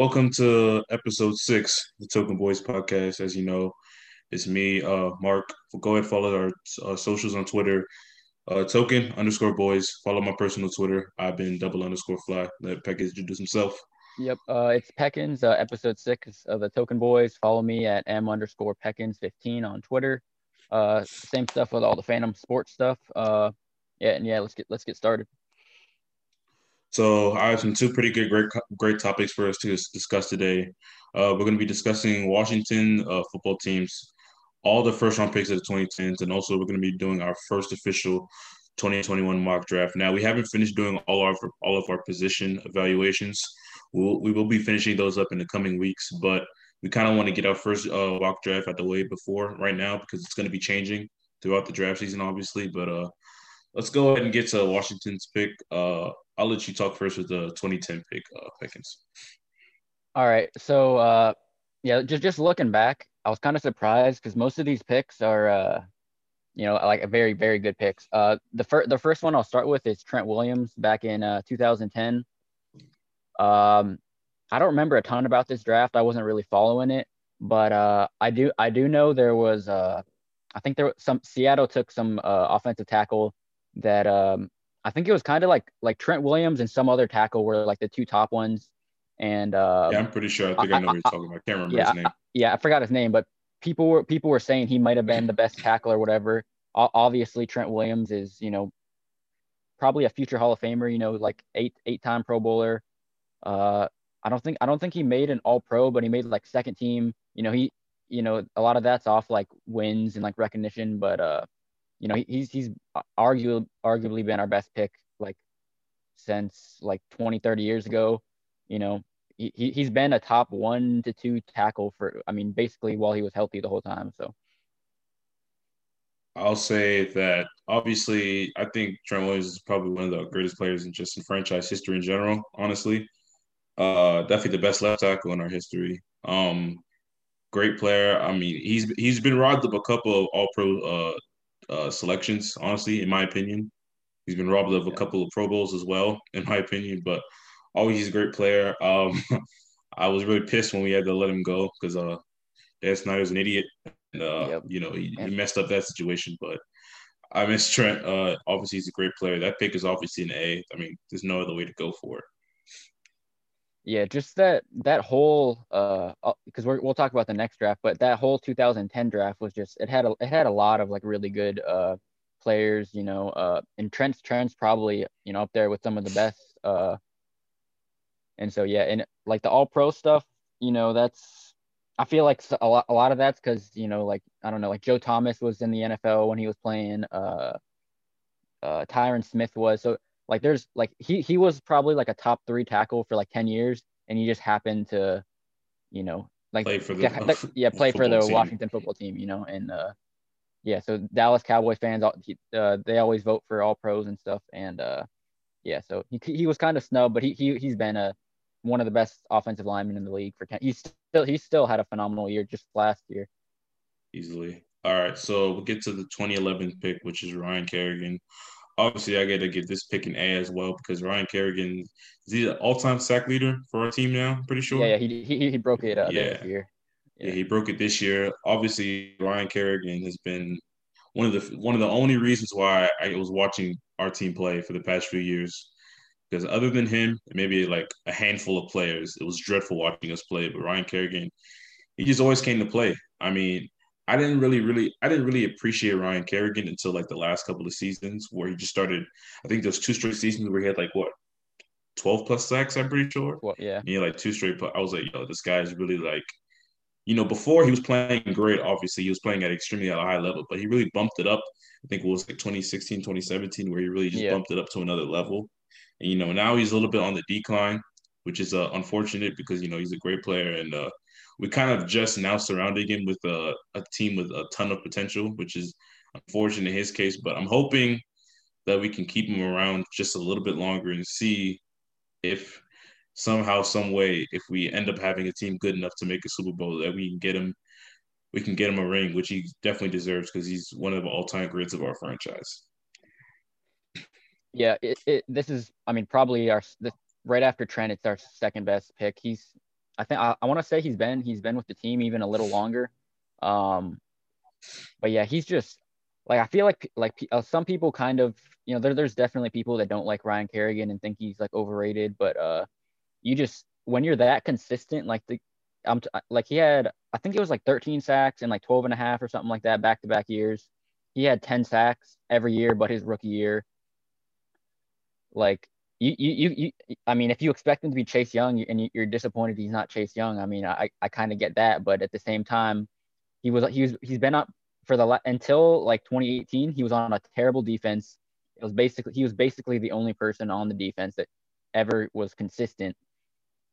welcome to episode six, the Token Boys podcast. As you know, it's me, uh, Mark. Go ahead, follow our uh, socials on Twitter, uh, Token underscore Boys. Follow my personal Twitter. I've been double underscore Fly. Let Peck introduce himself. Yep, uh, it's Peckins, uh, episode six of the Token Boys. Follow me at m underscore Peckins fifteen on Twitter. Uh, same stuff with all the Phantom Sports stuff. Uh, yeah, and yeah, let's get let's get started. So I have some two pretty good, great, great topics for us to discuss today. Uh, we're going to be discussing Washington uh, football teams, all the first round picks of the 2010s, and also we're going to be doing our first official 2021 mock draft. Now we haven't finished doing all our all of our position evaluations. We'll, we will be finishing those up in the coming weeks, but we kind of want to get our first uh, mock draft at the way before right now because it's going to be changing throughout the draft season, obviously. But uh, let's go ahead and get to Washington's pick. Uh, I'll let you talk first with the 2010 pick, uh, Peckins. All right. So, uh, yeah, just just looking back, I was kind of surprised because most of these picks are, uh, you know, like a very very good picks. Uh, the first the first one I'll start with is Trent Williams back in uh, 2010. Um, I don't remember a ton about this draft. I wasn't really following it, but uh, I do I do know there was uh, I think there was some Seattle took some uh, offensive tackle that um, I think it was kind of like like Trent Williams and some other tackle were like the two top ones. And uh, yeah, I'm pretty sure. I think I, I know what you're talking about. I can't remember yeah, his name. yeah, I forgot his name, but people were people were saying he might have been the best tackle or whatever. obviously, Trent Williams is you know probably a future Hall of Famer. You know, like eight eight time Pro Bowler. Uh, I don't think I don't think he made an All Pro, but he made like second team. You know, he you know a lot of that's off like wins and like recognition, but uh, you know, he's he's arguably arguably been our best pick like since like 20, 30 years ago. You know, he, he's been a top one to two tackle for, I mean, basically while he was healthy the whole time. So I'll say that obviously I think Trent Williams is probably one of the greatest players in just in franchise history in general, honestly. Uh, definitely the best left tackle in our history. Um, great player. I mean, he's he's been robbed of a couple of all pro uh, uh, selections, honestly, in my opinion. He's been robbed of a couple of Pro Bowls as well, in my opinion, but always he's a great player. Um, I was really pissed when we had to let him go because uh, Dan Snyder's an idiot. And, uh, yep. You know, he, he, messed up that situation, but I miss Trent. Uh, obviously, he's a great player. That pick is obviously an A. I mean, there's no other way to go for it. Yeah, just that that whole uh because uh, we will talk about the next draft, but that whole 2010 draft was just it had a it had a lot of like really good uh players, you know, uh and Trent's Trent's probably, you know, up there with some of the best uh and so yeah, and like the all pro stuff, you know, that's I feel like a lot a lot of that's cuz you know, like I don't know, like Joe Thomas was in the NFL when he was playing uh uh Tyron Smith was. So like there's like he he was probably like a top three tackle for like 10 years and he just happened to, you know, like play for the yeah, play for the team. Washington football team, you know, and uh yeah, so Dallas Cowboys fans uh, they always vote for all pros and stuff and uh yeah, so he he was kind of snubbed, but he he he's been a one of the best offensive linemen in the league for 10 he's still he still had a phenomenal year just last year. Easily. All right so we'll get to the 2011 pick which is ryan kerrigan obviously I got to give this pick an A as well because Ryan Kerrigan is he the all-time sack leader for our team now? I'm pretty sure. Yeah, yeah he, he, he broke it uh, yeah. this year. Yeah. yeah, he broke it this year. Obviously, Ryan Kerrigan has been one of the one of the only reasons why I was watching our team play for the past few years. Because other than him, maybe like a handful of players, it was dreadful watching us play. But Ryan Kerrigan, he just always came to play. I mean, I didn't really, really, I didn't really appreciate Ryan Kerrigan until like the last couple of seasons where he just started. I think there's two straight seasons where he had like what, twelve plus sacks. I'm pretty sure. Well, yeah. He had like two straight. I was like, yo, this guy is really like, you know, before he was playing great. Obviously, he was playing at extremely high level, but he really bumped it up. I think it was like 2016, 2017, where he really just yeah. bumped it up to another level. And you know, now he's a little bit on the decline, which is uh, unfortunate because you know he's a great player and. uh we kind of just now surrounding him with a, a team with a ton of potential, which is unfortunate in his case. But I'm hoping that we can keep him around just a little bit longer and see if somehow, some way, if we end up having a team good enough to make a Super Bowl, that we can get him, we can get him a ring, which he definitely deserves because he's one of the all-time greats of our franchise. Yeah, it, it this is, I mean, probably our right after Trent, it's our second best pick. He's I think I, I want to say he's been he's been with the team even a little longer. Um, but yeah, he's just like I feel like like uh, some people kind of you know there, there's definitely people that don't like Ryan Kerrigan and think he's like overrated, but uh, you just when you're that consistent, like the I'm t- like he had I think it was like 13 sacks and like 12 and a half or something like that back to back years. He had 10 sacks every year, but his rookie year. Like you, you, you, you I mean, if you expect him to be Chase Young and you're disappointed he's not Chase Young, I mean, I, I kind of get that, but at the same time, he was he was he's been up for the until like 2018. He was on a terrible defense. It was basically he was basically the only person on the defense that ever was consistent,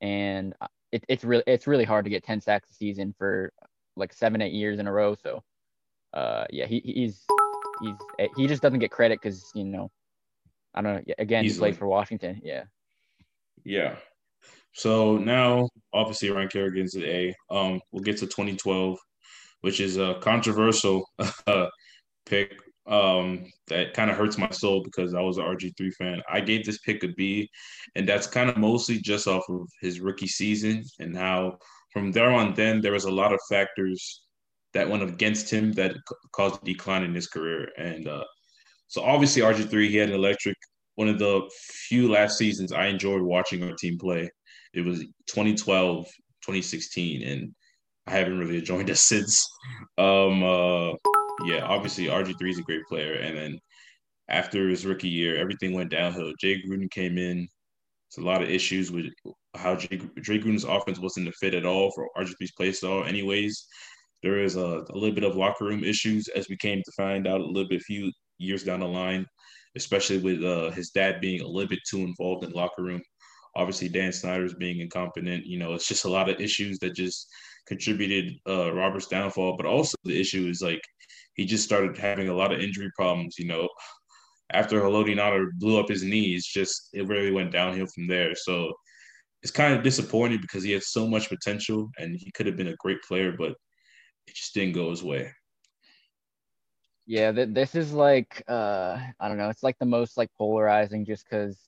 and it, it's really it's really hard to get 10 sacks a season for like seven eight years in a row. So, uh, yeah, he he's he's he just doesn't get credit because you know, I don't know. Again, Easily. he plays for Washington. Yeah. Yeah. So now, obviously, Ryan Kerrigan's at A. Um, we'll get to 2012 which is a controversial uh, pick um, that kind of hurts my soul because I was an RG3 fan. I gave this pick a B, and that's kind of mostly just off of his rookie season and how from there on then there was a lot of factors that went against him that caused a decline in his career. And uh, so obviously RG3, he had an electric, one of the few last seasons I enjoyed watching our team play. It was 2012, 2016, and I haven't really joined us since. Um, uh, yeah, obviously RG3 is a great player, and then after his rookie year, everything went downhill. Jay Gruden came in. It's a lot of issues with how Jay, Jay Gruden's offense wasn't a fit at all for RG3's play style. Anyways, there is a, a little bit of locker room issues as we came to find out a little bit few years down the line, especially with uh, his dad being a little bit too involved in locker room. Obviously, Dan Snyder's being incompetent. You know, it's just a lot of issues that just contributed uh, Robert's downfall. But also the issue is like he just started having a lot of injury problems. You know, after Haloti Ngata blew up his knees, just it really went downhill from there. So it's kind of disappointing because he had so much potential and he could have been a great player, but it just didn't go his way. Yeah, th- this is like uh, I don't know. It's like the most like polarizing, just because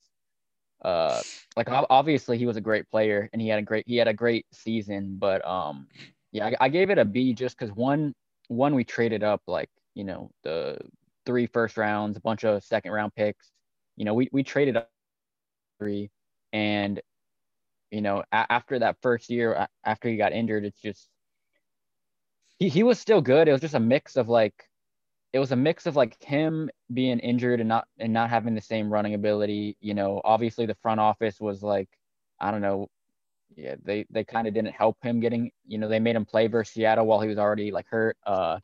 uh like obviously he was a great player and he had a great he had a great season but um yeah I, I gave it a b just because one one we traded up like you know the three first rounds a bunch of second round picks you know we, we traded up three and you know a- after that first year after he got injured it's just he, he was still good it was just a mix of like it was a mix of like him being injured and not and not having the same running ability. You know, obviously the front office was like, I don't know, yeah, they they kind of didn't help him getting. You know, they made him play versus Seattle while he was already like hurt. Uh,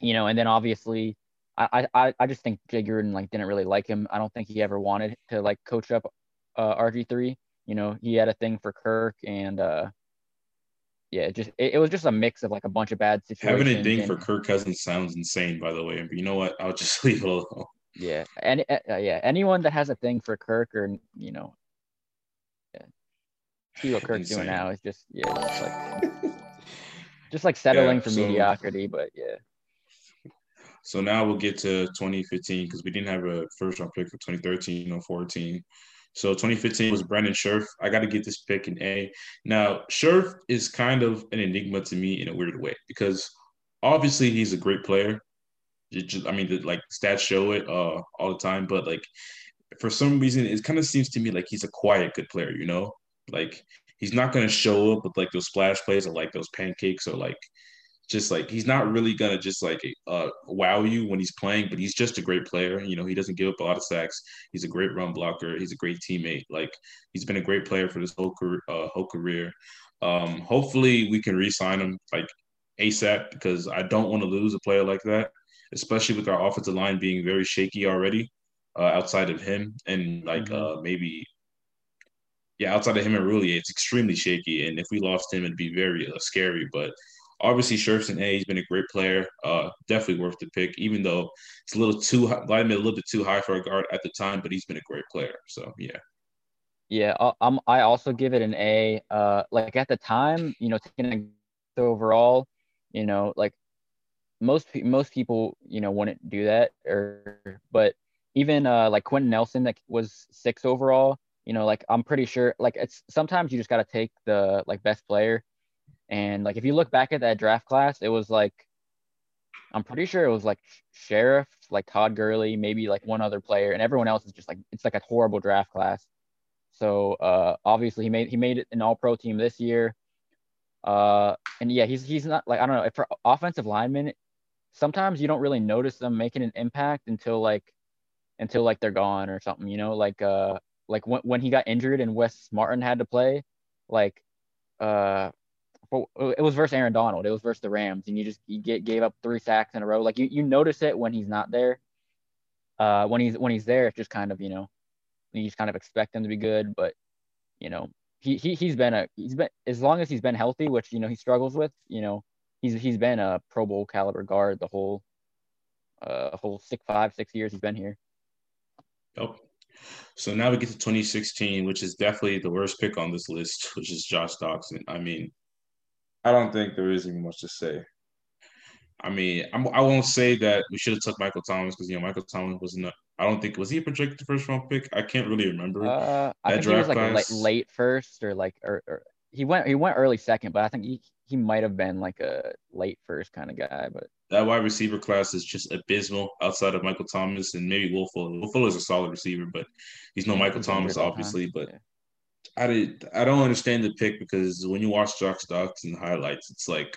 you know, and then obviously, I I I just think Jay Gruden like didn't really like him. I don't think he ever wanted to like coach up uh, RG three. You know, he had a thing for Kirk and uh yeah, just it, it, was just a mix of like a bunch of bad situations. Having a ding and, for Kirk Cousins sounds insane, by the way. But you know what? I'll just leave it alone. Yeah, and uh, yeah, anyone that has a thing for Kirk or you know, yeah, see what Kirk's insane. doing now is just yeah, just like just like settling yeah, for so, mediocrity. But yeah. So now we'll get to 2015 because we didn't have a first round pick for 2013 or 14. So 2015 was Brandon Scherff. I got to get this pick in A. Now, Scherff is kind of an enigma to me in a weird way because obviously he's a great player. Just, I mean, the, like stats show it uh, all the time, but like for some reason, it kind of seems to me like he's a quiet good player. You know, like he's not going to show up with like those splash plays or like those pancakes or like just like he's not really gonna just like uh, wow you when he's playing, but he's just a great player. You know, he doesn't give up a lot of sacks. He's a great run blocker. He's a great teammate. Like he's been a great player for this whole career. Uh, whole career. Um, hopefully, we can re-sign him like ASAP because I don't want to lose a player like that, especially with our offensive line being very shaky already. Uh, outside of him and like mm-hmm. uh, maybe yeah, outside of him and Roullier, it's extremely shaky. And if we lost him, it'd be very uh, scary. But obviously Scherff's A. He's been a great player. Uh, definitely worth the pick, even though it's a little too high, might a little bit too high for a guard at the time, but he's been a great player. So yeah. Yeah, I'm. I also give it an A. Uh, like at the time, you know, taking the overall, you know, like most most people, you know, wouldn't do that. Or but even uh, like Quenton Nelson that was six overall, you know, like I'm pretty sure like it's sometimes you just got to take the like best player. And like if you look back at that draft class, it was like I'm pretty sure it was like Scherff, like Todd Gurley, maybe like one other player, and everyone else is just like it's like a horrible draft class. So uh, obviously he made he made it an All Pro team this year. Uh, and yeah, he's he's not like I don't know for offensive linemen. Sometimes you don't really notice them making an impact until like until like they're gone or something. You know, like uh like when when he got injured and Wes Martin had to play, like uh it was versus Aaron Donald. It was versus the Rams, and you just you get gave up three sacks in a row. Like you, you notice it when he's not there. Uh, when he's when he's there, it's just kind of you know, you just kind of expect him to be good. But you know, he he he's been a he's been as long as he's been healthy, which you know he struggles with. You know, he's he's been a Pro Bowl caliber guard the whole uh whole six five six years he's been here. Yep. So now we get to 2016, which is definitely the worst pick on this list, which is Josh Doctson. I mean, I don't think there is even much to say. I mean, I'm, I will not say that we should have took Michael Thomas because you know Michael Thomas was not. I don't think was he a projected first round pick. I can't really remember. Uh, I think he was like late, late, first or like or, or, he went he went early second, but I think he he might have been like a late first kind of guy. But that wide receiver class is just abysmal outside of Michael Thomas and maybe Will Fuller. Will Fuller is a solid receiver, but he's no Michael Thomas, obviously. But yeah. I did I don't understand the pick because when you watch Josh Doctson highlights, it's like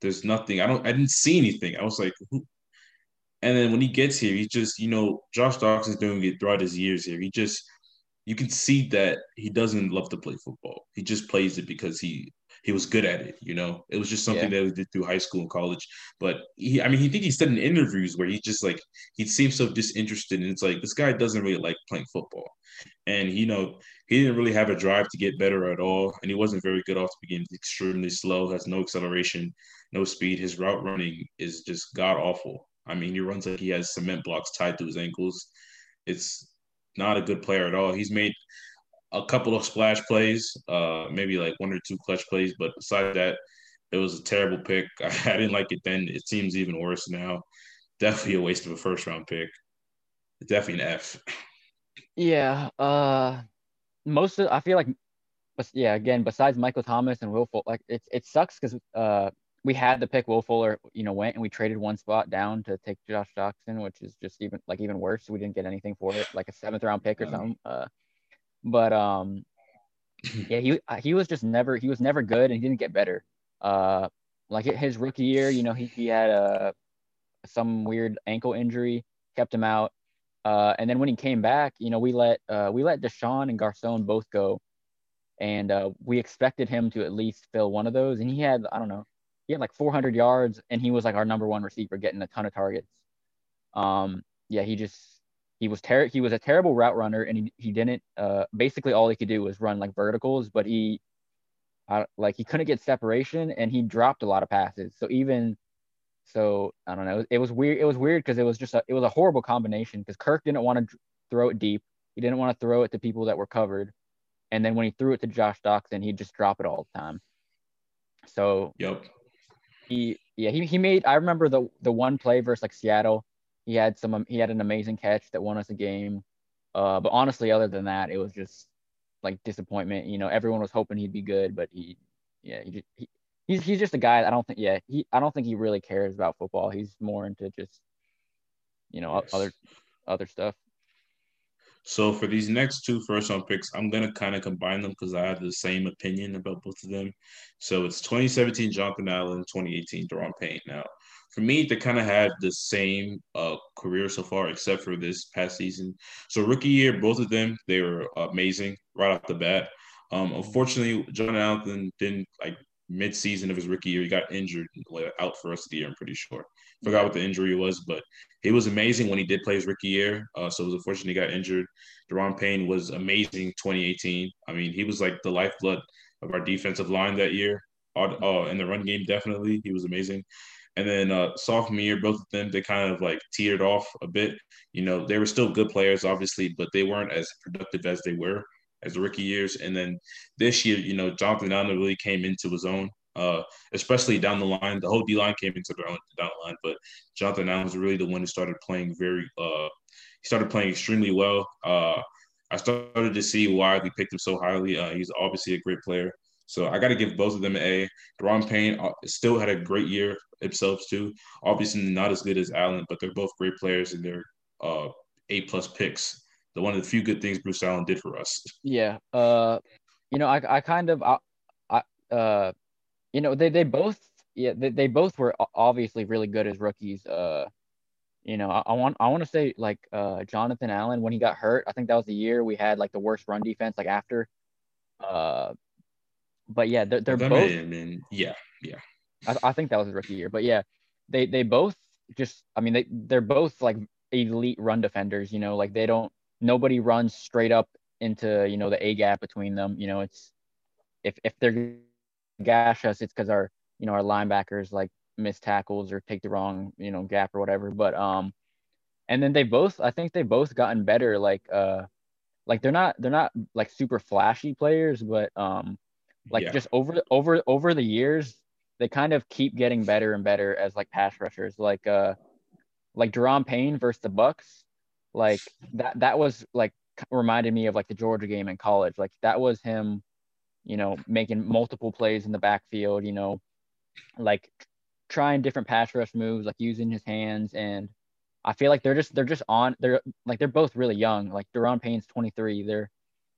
there's nothing. I don't I didn't see anything. I was like, who? And then when he gets here, he just, you know, Josh Doctson's doing it throughout his years here. He just you can see that he doesn't love to play football. He just plays it because he he was good at it. You know, it was just something yeah. that he did through high school and college. But he, I mean, he think he said in interviews where he just like he seems so disinterested, and it's like this guy doesn't really like playing football, and you know he didn't really have a drive to get better at all, and he wasn't very good off the beginning. Extremely slow, has no acceleration, no speed. His route running is just god awful. I mean, he runs like he has cement blocks tied to his ankles. It's not a good player at all. He's made a couple of splash plays, uh, maybe like one or two clutch plays, but besides that, it was a terrible pick. I, I didn't like it then. It seems even worse now. Definitely a waste of a first round pick. Definitely an F. Yeah. Uh, most of I feel like, but yeah, again, besides Michael Thomas and Will Fuller, like it it sucks because uh we had the pick Will Fuller, you know, went and we traded one spot down to take Josh Doctson, which is just even like even worse. We didn't get anything for it, like a seventh round pick or something. Uh, but um, yeah, he uh, he was just never he was never good and he didn't get better. Uh, like his rookie year, you know, he he had a some weird ankle injury, kept him out. Uh, and then when he came back, you know, we let uh, we let DeSean and Garcon both go, and uh, we expected him to at least fill one of those. And he had I don't know, he had like 400 yards, and he was like our number one receiver, getting a ton of targets. Um, yeah, he just he was ter- he was a terrible route runner and he, he didn't uh, basically all he could do was run like verticals but he uh, like he couldn't get separation and he dropped a lot of passes. So even so i don't know it was weird it was weird because it was just a, it was a horrible combination because kirk didn't want to throw it deep. He didn't want to throw it to people that were covered. And then when he threw it to josh doctson he'd just drop it all the time. So yep he yeah he, he made i remember the the one play versus like seattle he had some he had an amazing catch that won us a game. Uh, but honestly, other than that, it was just like disappointment. You know, everyone was hoping he'd be good, but he, yeah, he, just, he he's he's just a guy. I don't think, yeah, he I don't think he really cares about football. He's more into just, you know, yes. other other stuff. So for these next two first round picks, I'm gonna kind of combine them because I have the same opinion about both of them. So it's 2017 Jonathan Allen, 2018 Daron Payne. Now for me, they kind of had the same uh, career so far, except for this past season. So rookie year, both of them they were amazing right off the bat. Um, unfortunately, John Allen didn't like mid-season of his rookie year. He got injured, out for us the year. I'm pretty sure. Forgot what the injury was, but he was amazing when he did play his rookie year. Uh, so it was unfortunate he got injured. Daron Payne was amazing 2018. I mean, he was like the lifeblood of our defensive line that year. Uh, in the run game, definitely, he was amazing. And then uh, sophomore year, both of them they kind of like teetered off a bit. You know, they were still good players, obviously, but they weren't as productive as they were as the rookie years. And then this year, you know, Jonathan Allen really came into his own, uh, especially down the line. The whole D line came into their own down the line, but Jonathan Allen was really the one who started playing very. Uh, he started playing extremely well. Uh, I started to see why we picked him so highly. Uh, he's obviously a great player. So I got to give both of them A. Daron Payne uh, still had a great year himself too. Obviously not as good as Allen, but they're both great players and they're uh, A plus picks. The one of the few good things Bruce Allen did for us. Yeah. Uh, you know, I, I kind of, I, I, uh, you know, they, they both, yeah, they, they both were obviously really good as rookies. Uh, you know, I, I want, I want to say like, uh, Jonathan Allen when he got hurt, I think that was the year we had like the worst run defense, like after, uh, but yeah, they're, they're both. I mean, yeah, yeah. I, I think that was his rookie year, but yeah, they they both just. I mean, they they're both like elite run defenders. You know, like they don't. Nobody runs straight up into you know the A gap between them. You know, it's if if they're gash us, it's because our you know our linebackers like miss tackles or take the wrong you know gap or whatever. But um, and then they both. I think they both gotten better. Like uh, like they're not they're not like super flashy players, but um, like yeah. just over over over the years, they kind of keep getting better and better as like pass rushers. Like uh like Daron Payne versus the Bucks, like that that was like reminded me of like the Georgia game in college. Like that was him, you know, making multiple plays in the backfield, you know, like trying different pass rush moves, like using his hands and I feel like they're just they're just on they're like they're both really young. Like Daron Payne's 23. They're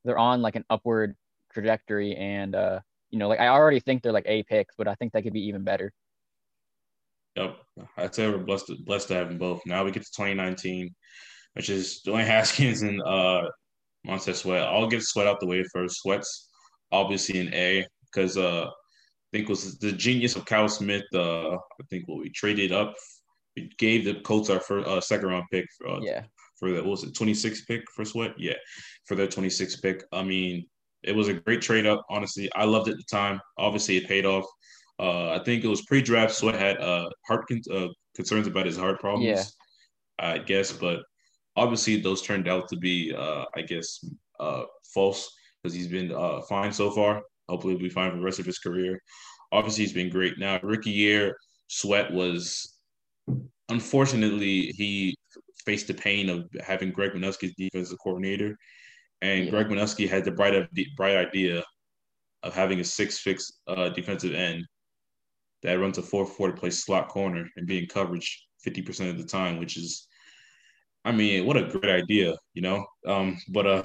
they're on like an upward trajectory and uh you know like I already think they're like A picks, but I think they could be even better. Yep, I'd say we're blessed to, blessed to have them both. Now we get to 2019, which is Dwayne Haskins and uh Montez Sweat. I'll get Sweat out the way first. Sweat's obviously an A because uh I think was the genius of Kyle Smith. Uh, I think what we traded up, we gave the Colts our first uh, second round pick. For, uh, yeah. For the what was it 26 pick for Sweat? Yeah, for their 26 pick. I mean, it was a great trade up. Honestly, I loved it at the time. Obviously, it paid off. Uh, I think it was pre-draft. Sweat had uh, heart con- uh, concerns about his heart problems. Yeah. I guess, but obviously those turned out to be, uh, I guess, uh, false because he's been uh, fine so far. Hopefully, he'll be fine for the rest of his career. Obviously, he's been great. Now, rookie year, Sweat was unfortunately he faced the pain of having Greg Manusky's defensive coordinator and yeah. Greg Manusky had the bright, bright idea of having a six fix uh, defensive end that runs a 4 4 to play slot corner and being coverage 50% of the time, which is, I mean, what a great idea, you know? Um, but uh,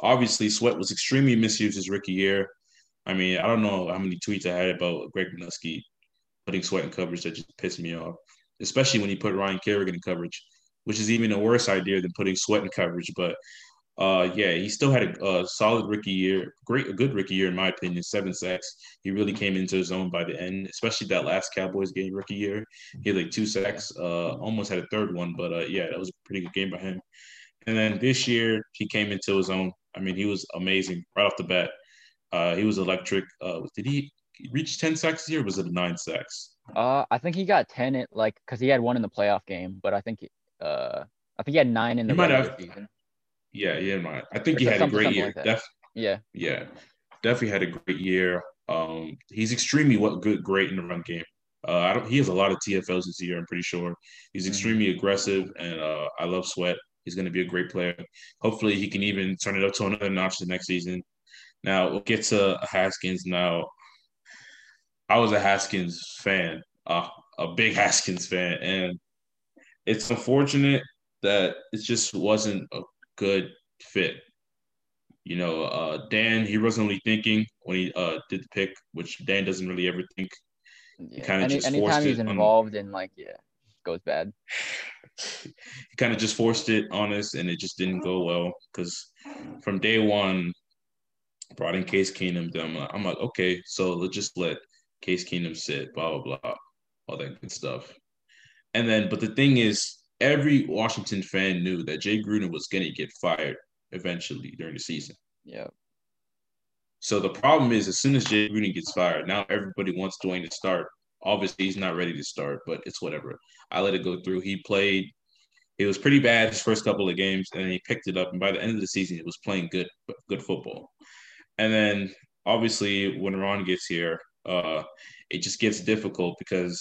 obviously, Sweat was extremely misused his rookie year. I mean, I don't know how many tweets I had about Greg Manusky putting Sweat in coverage that just pissed me off, especially when he put Ryan Kerrigan in coverage, which is even a worse idea than putting Sweat in coverage. But uh, yeah, he still had a, a, solid rookie year, great, a good rookie year in my opinion. Seven sacks. He really came into his own by the end, especially that last Cowboys game rookie year. He had like two sacks, uh, almost had a third one, but uh, yeah, that was a pretty good game by him. And then this year he came into his own. I mean, he was amazing right off the bat. Uh, he was electric. Uh, did he reach ten sacks this year? was it nine sacks? Uh, I think he got ten at like because he had one in the playoff game, but I think uh, I think he had nine in the regular season. Yeah, yeah, man. I think he had a great year. Like Def- yeah, yeah, definitely had a great year. Um, he's extremely what good, great in the run game. Uh, I don't. He has a lot of TFLs this year. I'm pretty sure he's mm-hmm. extremely mm-hmm. aggressive, and uh, I love Sweat. He's going to be a great player. Hopefully, he can even turn it up to another notch the next season. Now we'll get to Haskins. Now, I was a Haskins fan, uh, a big Haskins fan, and it's unfortunate that it just wasn't a good fit. You know, uh, Dan, he wasn't really thinking when he uh, did the pick, which Dan doesn't really ever think. Yeah. Kind of Any, just anytime he's involved on, in like, yeah, goes bad. he kind of just forced it on us, and it just didn't go well because from day one, brought in Case Keenum. Then I'm like, okay, so let's just let Case Keenum sit, blah blah blah, all that good stuff. And then, but the thing is, every Washington fan knew that Jay Gruden was going to get fired eventually during the season. Yeah. So the problem is, as soon as Jay Gruden gets fired, now everybody wants Dwayne to start. Obviously, he's not ready to start, but it's whatever. I let it go through. He played. It was pretty bad his first couple of games, and he picked it up. And by the end of the season, he was playing good, good football. And then, obviously, when Ron gets here, uh, it just gets difficult because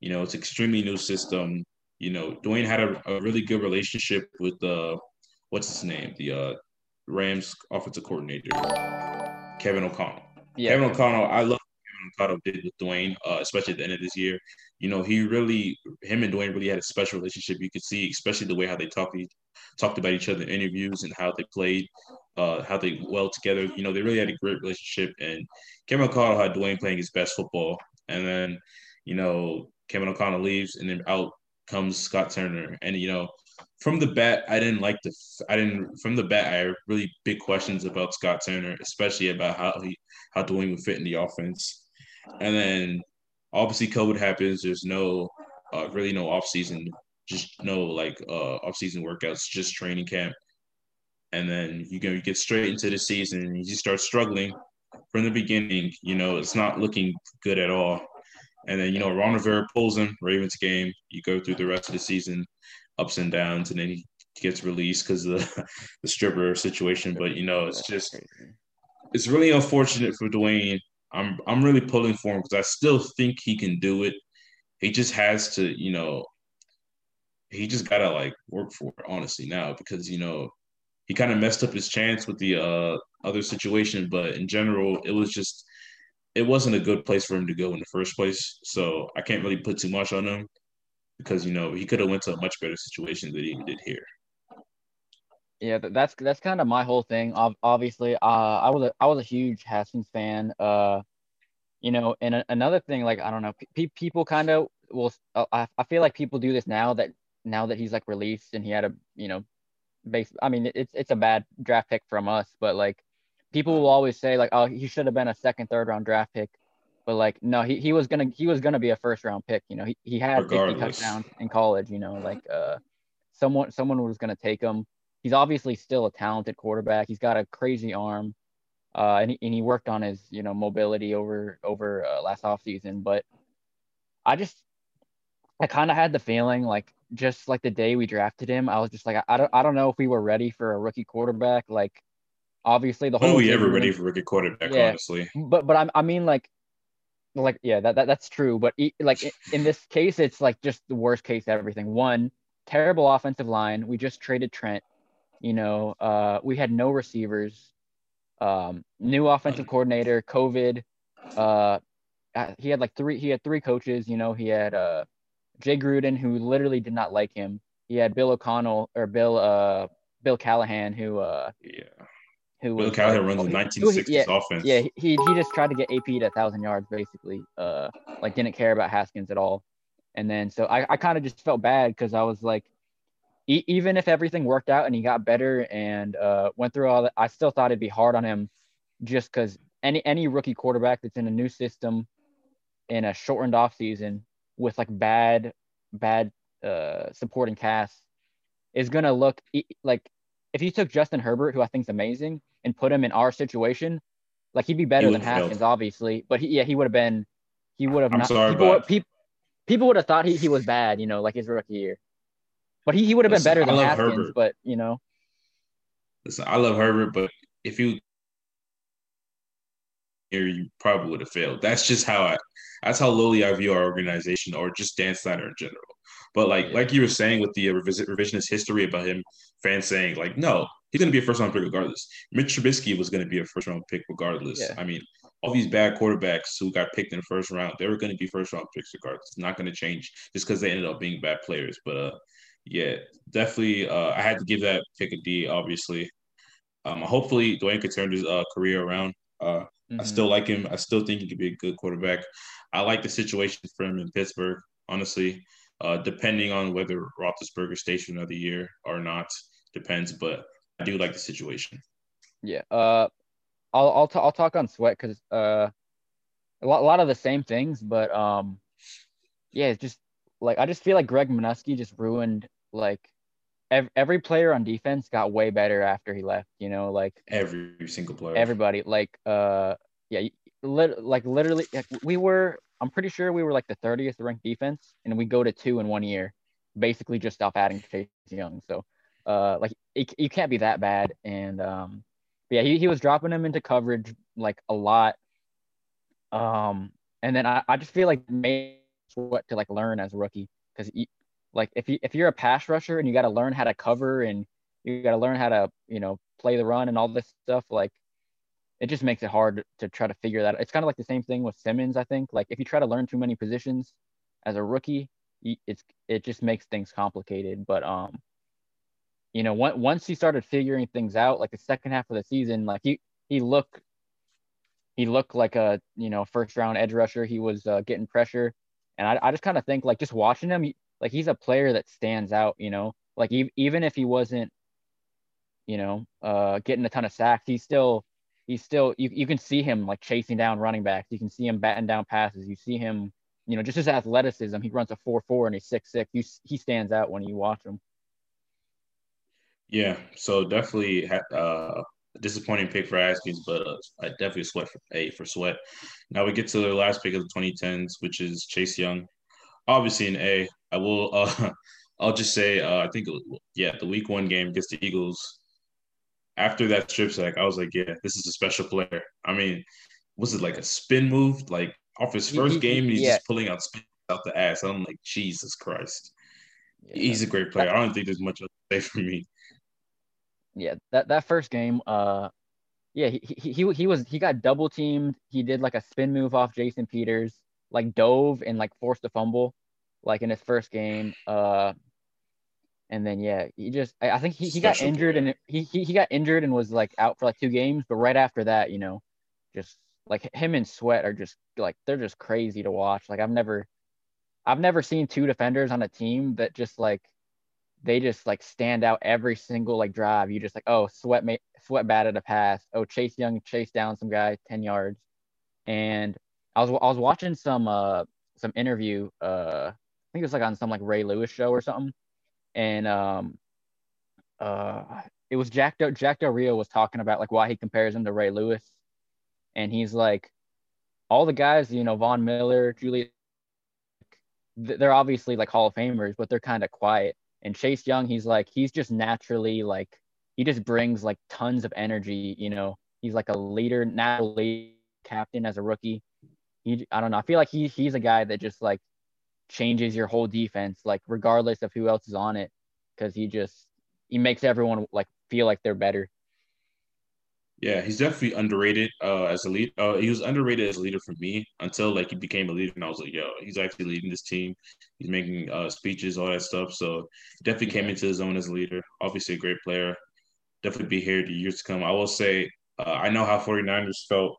you know it's extremely new system you know, Dwayne had a, a really good relationship with uh, what's his name, the uh, Rams offensive coordinator, Kevin O'Connell. Yeah. Kevin O'Connell, I love Kevin O'Connell did with Dwayne, uh, especially at the end of this year. You know, he really, him and Dwayne really had a special relationship. You could see, especially the way how they talked, talked about each other in interviews and how they played, uh, how they well together. You know, they really had a great relationship. And Kevin O'Connell had Dwayne playing his best football, and then, you know, Kevin O'Connell leaves, and then out comes Scott Turner, and you know from the bat, I didn't like the. I didn't from the bat. I had really big questions about Scott Turner, especially about how he how Dwayne would fit in the offense. And then obviously COVID happens. There's no uh, really no off season, just no like uh, off season workouts, just training camp. And then you you get straight into the season and you start struggling from the beginning. You know it's not looking good at all. And then you know Ron Rivera pulls him Ravens game. You go through the rest of the season ups and downs, and then he gets released because of the, the stripper situation. But you know, it's just it's really unfortunate for Dwayne. I'm I'm really pulling for him because I still think he can do it. He just has to, you know, he just gotta like work for it honestly now because you know he kind of messed up his chance with the uh, other situation, but in general, it was just it wasn't a good place for him to go in the first place. So I can't really put too much on him because you know he could have went to a much better situation than he did here. Yeah, that's that's kind of my whole thing. Obviously, uh, I was a I was a huge Haskins fan. Uh, you know, and a, another thing, like I don't know, pe- people kind of will. Uh, I I feel like people do this now that now that he's like released and he had a you know, base. I mean, it's it's a bad draft pick from us, but like people will always say like, oh, he should have been a second, third round draft pick. But like, no, he, he was gonna he was gonna be a first round pick. You know, he, he had Regardless. 50 touchdowns in college. You know, like uh, someone someone was gonna take him. He's obviously still a talented quarterback. He's got a crazy arm, uh, and he, and he worked on his you know mobility over over uh, last offseason. But I just I kind of had the feeling like just like the day we drafted him, I was just like I don't I don't know if we were ready for a rookie quarterback. Like obviously the whole. When are we ever ready for rookie quarterback? Yeah, honestly, but but I, I mean like like yeah that, that that's true. But like in this case it's like just the worst case everything. One terrible offensive line. We just traded trent you know uh we had no receivers. Um new offensive coordinator covid uh he had like three he had three coaches you know he had uh jay gruden who literally did not like him. He had bill o'connell or bill uh bill callahan who uh yeah who Bill Callahan runs the 1960s yeah, offense. Yeah, he he just tried to get AP to a thousand yards basically. Uh, like didn't care about Haskins at all. And then so I, I kind of just felt bad because I was like, e- even if everything worked out and he got better and uh, went through all that, I still thought it'd be hard on him, just because any any rookie quarterback that's in a new system, in a shortened off season with like bad bad uh, supporting cast, is gonna look like if you took Justin Herbert, who I think is amazing, and put him in our situation, like he'd be better than Haskins, failed. obviously. But he, yeah, he would have been. He would have not. Sorry, people, but... people, people would have thought he, he was bad, you know, like his rookie year. But he, he would have been better than Haskins. Herbert. But you know, listen, I love Herbert, but if you here, you probably would have failed. That's just how I. That's how lowly I view our organization, or just Dan Snyder in general. But like, like you were saying with the revisionist history about him, fans saying like, no, he's going to be a first round pick regardless. Mitch Trubisky was going to be a first round pick regardless. Yeah. I mean, all these bad quarterbacks who got picked in the first round, they were going to be first round picks regardless. It's not going to change just because they ended up being bad players. But uh, yeah, definitely, uh, I had to give that pick a D. Obviously, um, hopefully Dwayne could turn his uh, career around. Uh, mm-hmm. I still like him. I still think he could be a good quarterback. I like the situation for him in Pittsburgh. Honestly, uh, depending on whether Roethlisberger stays another year or not, depends. But I do like the situation. Yeah. Uh, I'll I'll, t- I'll talk on Sweat because uh, a lot, a lot of the same things, but um, yeah, it's just like I just feel like Greg Manusky just ruined like every, every player on defense got way better after he left. You know, like every single player, everybody. Like uh, yeah, lit- like literally, like, we were. I'm pretty sure we were like the 30th ranked defense, and we go to two in one year, basically just off adding Chase Young. So uh, like it, you can't be that bad. And um, yeah, he, he was dropping him into coverage like a lot. Um, and then I, I just feel like made what to like learn as a rookie because like if you if you're a pass rusher and you got to learn how to cover and you got to learn how to you know play the run and all this stuff, like it just makes it hard to try to figure that. out. It's kind of like the same thing with Simmons. I think like if you try to learn too many positions as a rookie, it's it just makes things complicated. But um, you know, once he started figuring things out, like the second half of the season, like he he looked he looked like a you know first round edge rusher. He was uh, getting pressure, and I I just kind of think like just watching him, like he's a player that stands out. You know, like e- even if he wasn't, you know, uh, getting a ton of sacks, he's still he's still you, you can see him like chasing down running backs. You can see him batting down passes. You see him, you know, just his athleticism. He runs a four four and he's six six. You, he stands out when you watch him. Yeah, so definitely uh, disappointing pick for Haskins, but uh, I definitely sweat for a for sweat. Now we get to the last pick of the 2010s, which is Chase Young. Obviously an A. I will. Uh, I'll just say uh, I think yeah, the Week One game against the Eagles after that strip sack, I was like, yeah, this is a special player. I mean, was it like a spin move? Like off his first game, he's yeah. just pulling out spin out the ass. I'm like, Jesus Christ. Yeah. He's a great player. I don't think there's much to say for me. Yeah, that that first game, uh yeah, he, he he he was he got double teamed. He did like a spin move off Jason Peters, like dove and like forced a fumble, like in his first game. Uh and then yeah, he just I, I think he, he got injured and he, he he got injured and was like out for like two games. But right after that, you know, just like him and Sweat are just like they're just crazy to watch. Like I've never I've never seen two defenders on a team that just like they just like stand out every single like drive. You just like oh Sweat made Sweat batted a pass. Oh Chase Young chased down some guy ten yards, and I was I was watching some uh some interview uh I think it was like on some like Ray Lewis show or something and um, uh, it was Jack Del, Jack Del Rio was talking about like why he compares him to Ray Lewis, and he's like, all the guys, you know, Von Miller, Julius, they're obviously like Hall of Famers, but they're kind of quiet. And Chase Young, he's like, he's just naturally like, he just brings like tons of energy. You know, he's like a leader, natural captain as a rookie. He, I don't know. I feel like he he's a guy that just like changes your whole defense, like regardless of who else is on it, because he just he makes everyone like feel like they're better. Yeah, he's definitely underrated uh, as a lead. Uh, he was underrated as a leader for me until like he became a leader, and I was like, yo, he's actually leading this team. He's making uh, speeches, all that stuff. So definitely came into his own as a leader. Obviously, a great player. Definitely be here the years to come. I will say, uh, I know how 49ers felt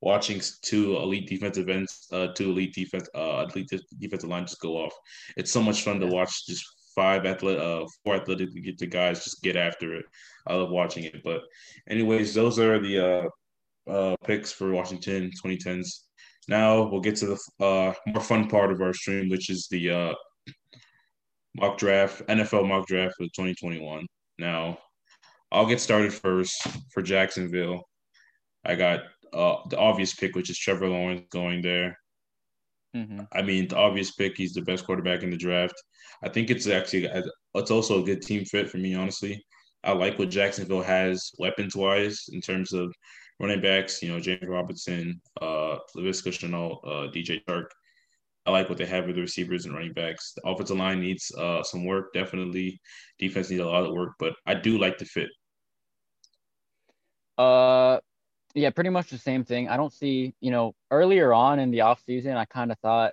watching two elite defensive ends, uh, two elite defense, uh, elite defensive line just go off. It's so much fun to watch. Just five athletic, uh, four athletic to get the guys just get after it. I love watching it. But, anyways, those are the uh, uh, picks for Washington 2010s. Now we'll get to the uh, more fun part of our stream, which is the uh, mock draft, NFL mock draft for 2021. Now, I'll get started first for Jacksonville. I got uh, the obvious pick, which is Trevor Lawrence going there. Mm-hmm. I mean, the obvious pick. He's the best quarterback in the draft. I think it's actually it's also a good team fit for me. Honestly, I like what Jacksonville has weapons wise in terms of running backs. You know, James Robinson, uh, Shenault, uh, DJ Chark. I like what they have with the receivers and running backs. The offensive line needs uh, some work, definitely. Defense needs a lot of work, but I do like the fit. Uh, yeah, pretty much the same thing. I don't see, you know, earlier on in the offseason, I kind of thought,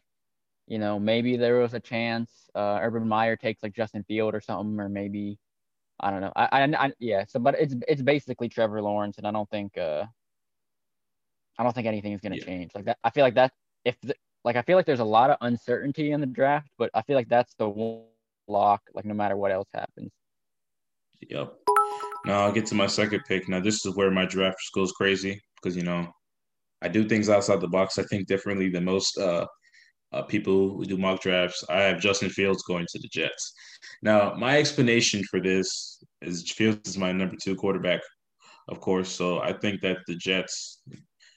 you know, maybe there was a chance uh, Urban Meyer takes like Justin Field or something, or maybe I don't know. I, I, I, yeah. So, but it's it's basically Trevor Lawrence, and I don't think uh, I don't think anything is gonna yeah. change. Like that, I feel like that if the, like I feel like there's a lot of uncertainty in the draft, but I feel like that's the one lock. Like no matter what else happens. Yep. Now I'll get to my second pick. Now this is where my draft goes crazy because you know I do things outside the box. I think differently than most uh, uh, people who do mock drafts. I have Justin Fields going to the Jets. Now my explanation for this is Fields is my number two quarterback, of course. So I think that the Jets.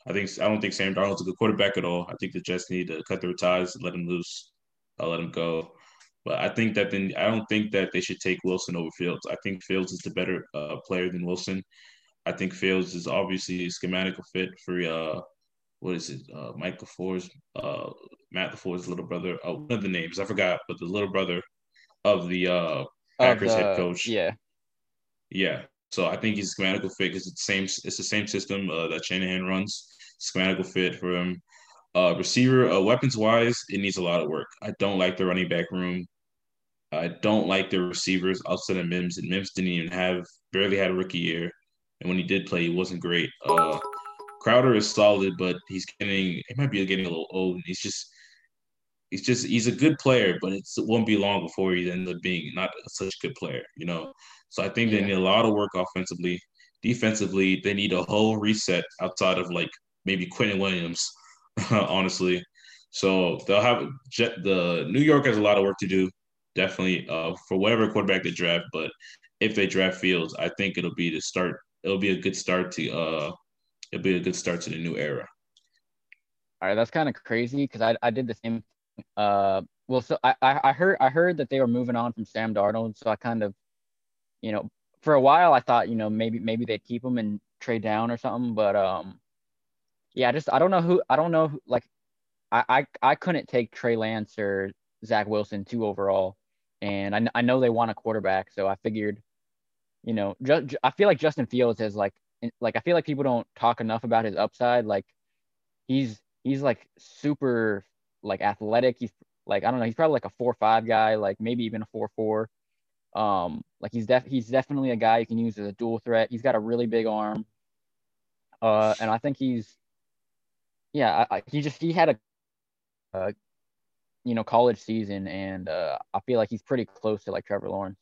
I think I don't think Sam Darnold's a good quarterback at all. I think the Jets need to cut their ties and let him loose. I'll let him go. But I think that then I don't think that they should take Wilson over Fields. I think Fields is the better uh, player than Wilson. I think Fields is obviously a schematical fit for uh, what is it? Uh, Mike LaFleur's, uh, Matt LaFleur's little brother. Oh, one of the names I forgot, but the little brother of the uh, Packers head coach. Yeah, yeah. So I think he's schematical fit because it's the same. It's the same system uh, that Shanahan runs. Schematical fit for him. Uh, receiver, uh, weapons wise, it needs a lot of work. I don't like the running back room. I don't like the receivers outside of Mims, and Mims didn't even have barely had a rookie year, and when he did play, he wasn't great. Uh, Crowder is solid, but he's getting he might be getting a little old. He's just he's just he's a good player, but it won't be long before he ends up being not such a good player, you know. So I think yeah. they need a lot of work offensively. Defensively, they need a whole reset outside of like maybe Quinnen Williams, honestly. So they'll have the New York has a lot of work to do, definitely uh, for whatever quarterback they draft. But if they draft Fields, I think it'll be to start. It'll be a good start to uh, it'll be a good start to the new era. All right, that's kind of crazy because I, I did the same. Uh, well, so I, I heard I heard that they were moving on from Sam Darnold, so I kind of, you know, for a while I thought you know maybe maybe they'd keep him and trade down or something, but um, yeah, just I don't know who I don't know who, like, I I I couldn't take Trey Lance or Zach Wilson two overall, and I I know they want a quarterback, so I figured, you know, just I feel like Justin Fields has like like I feel like people don't talk enough about his upside. Like he's he's like super like athletic. He's like I don't know. He's probably like a four five guy, like maybe even a four four. Um, like he's def he's definitely a guy you can use as a dual threat. He's got a really big arm. Uh, and I think he's, yeah, I, I, he just he had a, uh, you know, college season, and uh, I feel like he's pretty close to like Trevor Lawrence.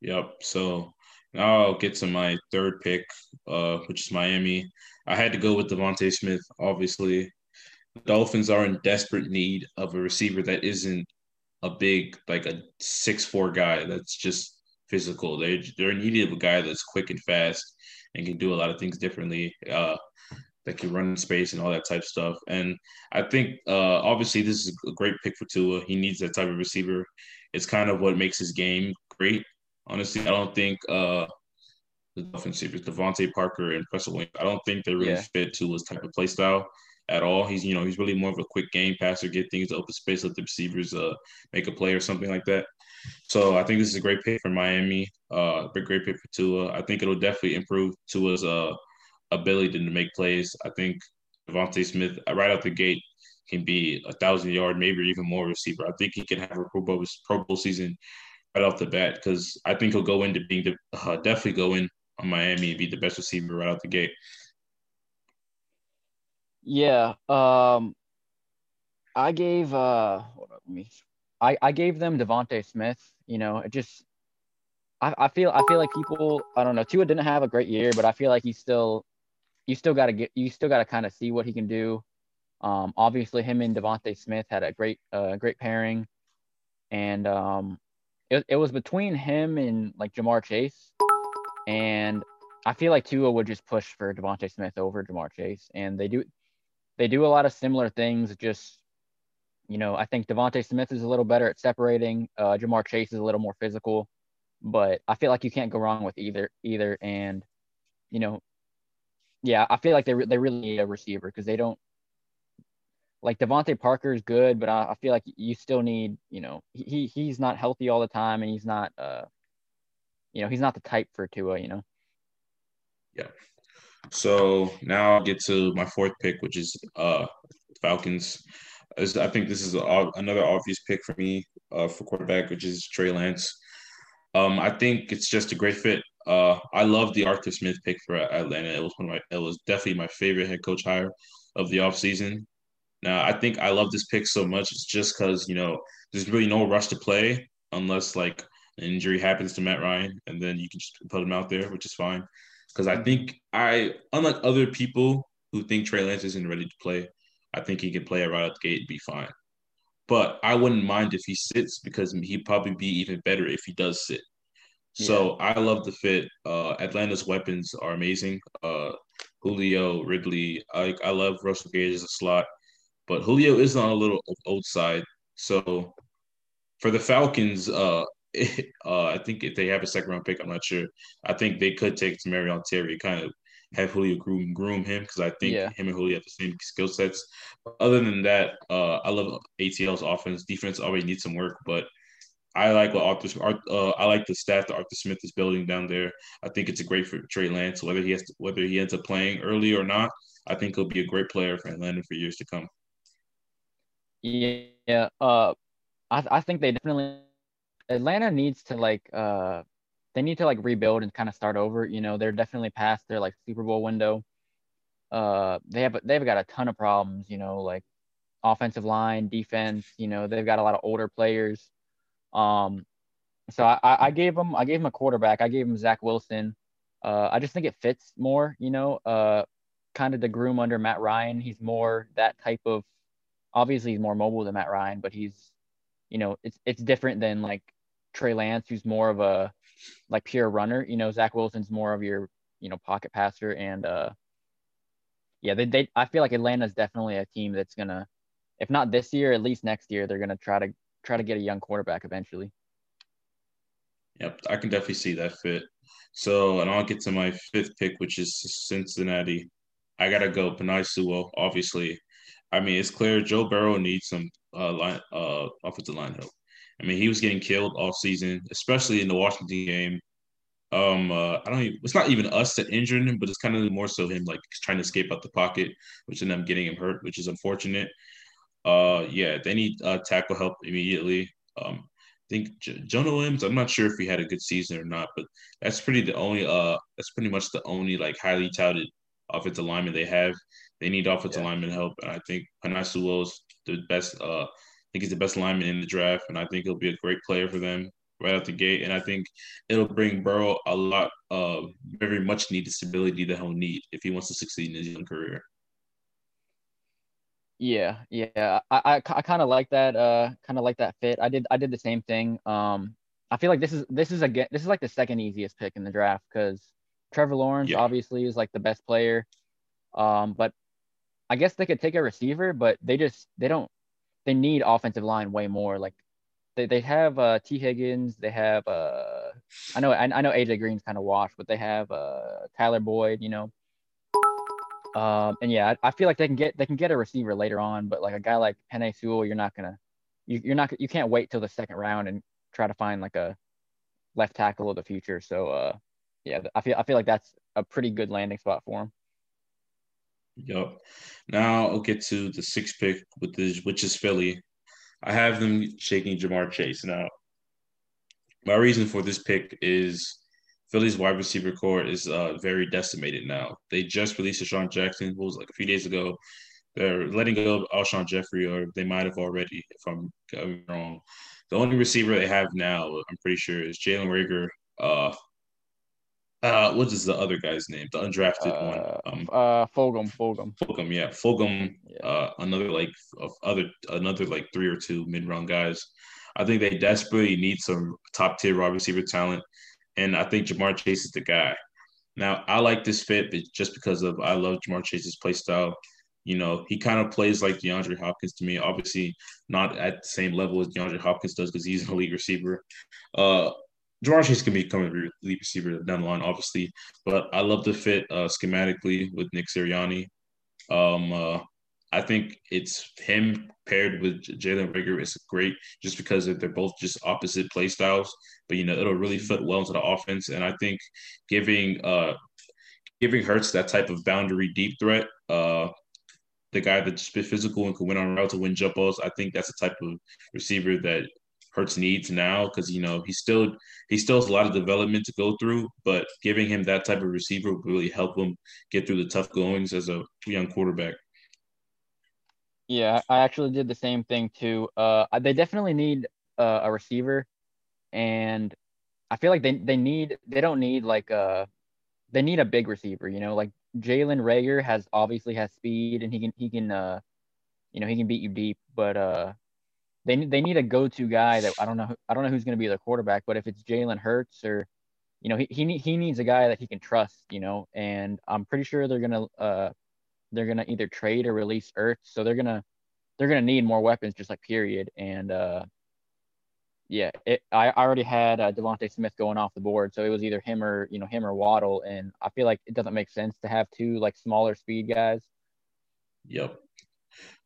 Yep. So now I'll get to my third pick, uh, which is Miami. I had to go with DeVonta Smith. Obviously, the Dolphins are in desperate need of a receiver that isn't a big, like a six four guy that's just physical. They they're in need of a guy that's quick and fast and can do a lot of things differently. Uh, that can run in space and all that type of stuff. And I think uh, obviously this is a great pick for Tua. He needs that type of receiver. It's kind of what makes his game great. Honestly, I don't think uh, the Dolphins receivers, DeVante Parker and Preston Williams, I don't think they really yeah. fit Tua's type of play style at all. He's you know he's really more of a quick game passer, get things to open space, let the receivers uh, make a play or something like that. So I think this is a great pick for Miami. Uh, a great pick for Tua. I think it'll definitely improve Tua's uh ability to make plays. I think DeVonta Smith right out the gate can be a thousand yard, maybe even more receiver. I think he can have a Pro Bowl, Pro Bowl season right off the bat because I think he'll go into being the, uh, definitely go in on Miami and be the best receiver right out the gate. Yeah. Um, I gave uh, hold on, me. I I gave them DeVonta Smith. You know, it just. I, I feel I feel like people I don't know Tua didn't have a great year, but I feel like he's still you still got to get you still got to kind of see what he can do. Um, obviously, him and DeVonta Smith had a great uh, great pairing, and um, it, it was between him and like Ja'Marr Chase, and I feel like Tua would just push for DeVonta Smith over Ja'Marr Chase, and they do they do a lot of similar things. Just you know, I think DeVonta Smith is a little better at separating. Uh, Ja'Marr Chase is a little more physical, but I feel like you can't go wrong with either either. And you know, yeah, I feel like they, re- they really need a receiver because they don't like DeVante Parker is good, but I, I, feel like you still need, you know, he he's not healthy all the time and he's not, uh, you know, he's not the type for Tua, you know. Yeah. So now I'll get to my fourth pick, which is uh Falcons. I think this is a, another obvious pick for me uh, for quarterback, which is Trey Lance. Um, I think it's just a great fit. Uh, I love the Arthur Smith pick for Atlanta. It was one of my, it was definitely my favorite head coach hire of the offseason. Now, I think I love this pick so much. It's just because you know there's really no rush to play unless like an injury happens to Matt Ryan, and then you can just put him out there, which is fine. Because I think I, unlike other people who think Trey Lance isn't ready to play, I think he can play right out the gate and be fine. But I wouldn't mind if he sits because he'd probably be even better if he does sit. So yeah. I love the fit. Uh, Atlanta's weapons are amazing. Uh, Julio, Ridley. I, I love Russell Gage as a slot, but Julio is on a little old side. So for the Falcons, uh, uh, I think if they have a second round pick, I'm not sure. I think they could take Tamorrion Terry, kind of have Julio groom groom him because I think yeah. him and Julio have the same skill sets. Other than that, uh, I love ATL's offense. Defense already needs some work, but I like what Arthur. Uh, I like the staff that Arthur Smith is building down there. I think it's a great for Trey Lance. Whether he has to, whether he ends up playing early or not, I think he'll be a great player for Atlanta for years to come. Yeah, uh, I I think they definitely Atlanta needs to like uh they need to like rebuild and kind of start over. You know, they're definitely past their like Super Bowl window. Uh, they have they've got a ton of problems. You know, like offensive line, defense. You know, they've got a lot of older players. Um, so I, I gave him I gave him a quarterback. I gave him Zach Wilson. Uh, I just think it fits more. You know, uh, kind of the groom under Matt Ryan. He's more that type of. Obviously, he's more mobile than Matt Ryan, but he's, you know, it's it's different than like Trey Lance, who's more of a like pure runner. You know, Zach Wilson's more of your you know pocket passer, and uh, yeah, they they I feel like Atlanta's definitely a team that's gonna, if not this year, at least next year, they're gonna try to try to get a young quarterback eventually. Yep, I can definitely see that fit. So, and I'll get to my fifth pick, which is Cincinnati. I gotta go Penei Sewell. Obviously, I mean it's clear Joe Burrow needs some uh, line uh offensive line help. I mean, he was getting killed all season, especially in the Washington game. Um, uh, I don't. Even, it's not even us that injured him, but it's kind of more so him like trying to escape out the pocket, which ended up getting him hurt, which is unfortunate. Uh, yeah, they need uh, tackle help immediately. Um, I think J- Jonah Williams. I'm not sure if he had a good season or not, but that's pretty the only. Uh, that's pretty much the only like highly touted offensive lineman they have. They need offensive yeah. lineman help, and I think Sewell is the best. Uh, I think he's the best lineman in the draft, and I think he'll be a great player for them right out the gate. And I think it'll bring Burrow a lot of very much needed stability that he'll need if he wants to succeed in his young career. Yeah, yeah, I I, I kind of like that. Uh, kind of like that fit. I did I did the same thing. Um, I feel like this is this is again this is like the second easiest pick in the draft because Trevor Lawrence yeah. obviously is like the best player. Um, but I guess they could take a receiver, but they just they don't they need offensive line way more. Like they, they have uh, Tee Higgins, they have uh, I know I, I know AJ Green's kind of washed, but they have uh, Tyler Boyd, you know. Um, and yeah, I, I, feel like they can get they can get a receiver later on, but like a guy like Penei Sewell, you're not gonna you, you're not you can't wait till the second round and try to find like a left tackle of the future. So uh, yeah, I feel I feel like that's a pretty good landing spot for him. Yep. Now I'll get to the sixth pick with this, which is Philly. I have them shaking Ja'Marr Chase. Now, my reason for this pick is Philly's wide receiver core is uh, very decimated now. They just released DeSean Jackson, who was like a few days ago. They're letting go of Alshon Jeffery, or they might have already, if I'm wrong. The only receiver they have now, I'm pretty sure, is Jalen Reagor, uh, uh, what is the other guy's name? The undrafted uh, one. Um, uh, Fulgham. Fulgham. Fulgham. Yeah, Fulgham. Yeah. Uh, another like of other another like three or two mid round guys. I think they desperately need some top tier wide receiver talent, and I think Ja'Marr Chase is the guy. Now I like this fit just because of I love Ja'Marr Chase's play style. You know, he kind of plays like DeAndre Hopkins to me. Obviously, not at the same level as DeAndre Hopkins does because he's an elite receiver. Uh, Ja'Marr Chase can become a lead receiver down the line, obviously, but I love the fit uh, schematically with Nick Sirianni. Um, uh, I think it's him paired with Jalen Reagor is great just because they're both just opposite play styles. But you know, it'll really fit well into the offense. And I think giving uh giving Hurts that type of boundary deep threat, uh the guy that's physical and can win on route to win jump balls, I think that's the type of receiver that Hurts needs now because you know he still he still has a lot of development to go through, but giving him that type of receiver will really help him get through the tough goings as a young quarterback. Yeah, I actually did the same thing too. Uh, they definitely need uh, a receiver, and I feel like they they need they don't need like a uh, they need a big receiver. You know, like Jalen Reagor has obviously has speed and he can he can uh you know he can beat you deep, but uh they they need a go-to guy that I don't know I don't know who's going to be their quarterback, but if it's Jalen Hurts or you know he he he needs a guy that he can trust, you know, and I'm pretty sure they're gonna uh they're gonna either trade or release Ertz, so they're gonna they're gonna need more weapons, just like period. And uh, yeah, it, I already had uh, DeVonta Smith going off the board, so it was either him or you know him or Waddle, and I feel like it doesn't make sense to have two like smaller speed guys. Yep.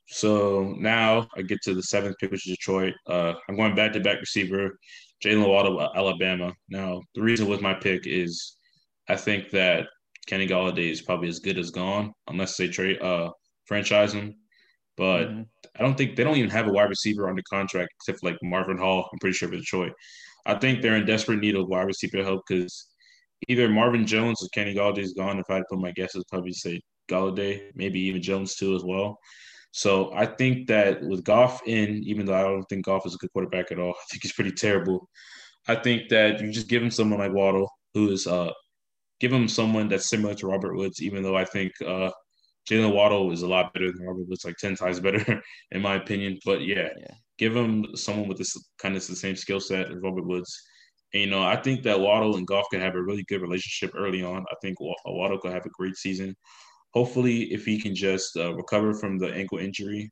So now I get to the seventh pick, which is Detroit. Uh, I'm going back to back receiver, Jaylen Waddle, Alabama. Now the reason with my pick is I think that Kenny Golladay is probably as good as gone unless they trade uh franchise him. But mm-hmm. I don't think they don't even have a wide receiver under contract except for like Marvin Hall. I'm pretty sure for Detroit. I think they're in desperate need of wide receiver help because either Marvin Jones or Kenny Golladay is gone. If I had to put my guesses, probably say Golladay, maybe even Jones too as well. So I think that with Goff in, even though I don't think Goff is a good quarterback at all, I think he's pretty terrible. I think that you just give him someone like Waddle, who is uh, give him someone that's similar to Robert Woods, even though I think uh, Jaylen Waddle is a lot better than Robert Woods, like ten times better in my opinion. But yeah, yeah. give him someone with this kind of the same skill set as Robert Woods. And, you know, I think that Waddle and Goff can have a really good relationship early on. I think Waddle could have a great season hopefully, if he can just uh, recover from the ankle injury,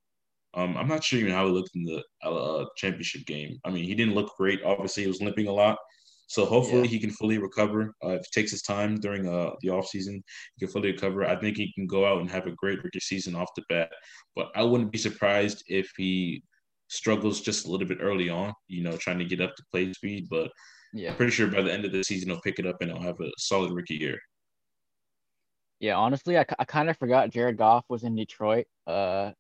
um, I'm not sure even how he looked in the uh, championship game. I mean, he didn't look great. Obviously, he was limping a lot. So hopefully yeah. he can fully recover. Uh, if it takes his time during uh, the offseason, he can fully recover. I think he can go out and have a great rookie season off the bat. But I wouldn't be surprised if he struggles just a little bit early on, you know, trying to get up to play speed. But yeah, I'm pretty sure by the end of the season he'll pick it up and he'll have a solid rookie year. Yeah, honestly, I, I kind of forgot Jared Goff was in Detroit. Uh,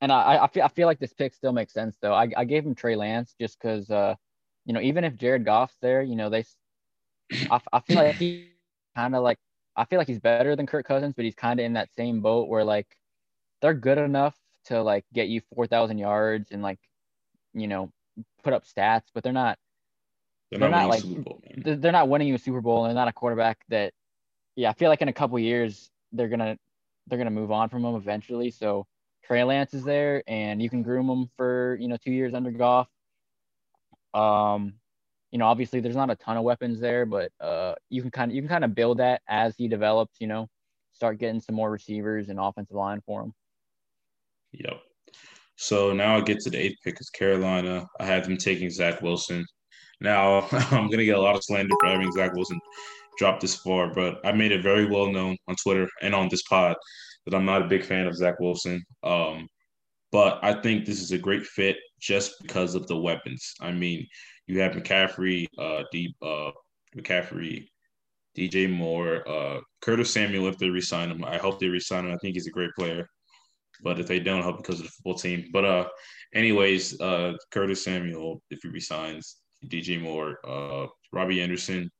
and I, I feel I feel like this pick still makes sense though. I, I gave him Trey Lance just because uh, you know, even if Jared Goff's there, you know, they, I, I feel like he kind of like I feel like he's better than Kirk Cousins, but he's kind of in that same boat where like they're good enough to like get you four thousand yards and like you know put up stats, but they're not. They're, they're not, like Bowl, they're not winning you a Super Bowl, and they're not a quarterback that yeah, I feel like in a couple years they're gonna they're gonna move on from him eventually. So Trey Lance is there, and you can groom him for you know two years under Goff. Um, you know, obviously there's not a ton of weapons there, but uh, you can kind of you can kind of build that as he develops. You know, start getting some more receivers and offensive line for him. Yep. So now I get to the eighth pick is Carolina. I have them taking Zach Wilson. Now I'm gonna get a lot of slander for having Zach Wilson drop this far, but I made it very well known on Twitter and on this pod that I'm not a big fan of Zach Wilson. Um, but I think this is a great fit just because of the weapons. I mean, you have McCaffrey, uh, deep, uh, McCaffrey, DJ Moore, uh, Curtis Samuel. If they resign him, I hope they resign him. I think he's a great player. But if they don't, I hope because of the football team. But uh, anyways, uh, Curtis Samuel, if he resigns, DJ Moore, uh, Robbie Anderson,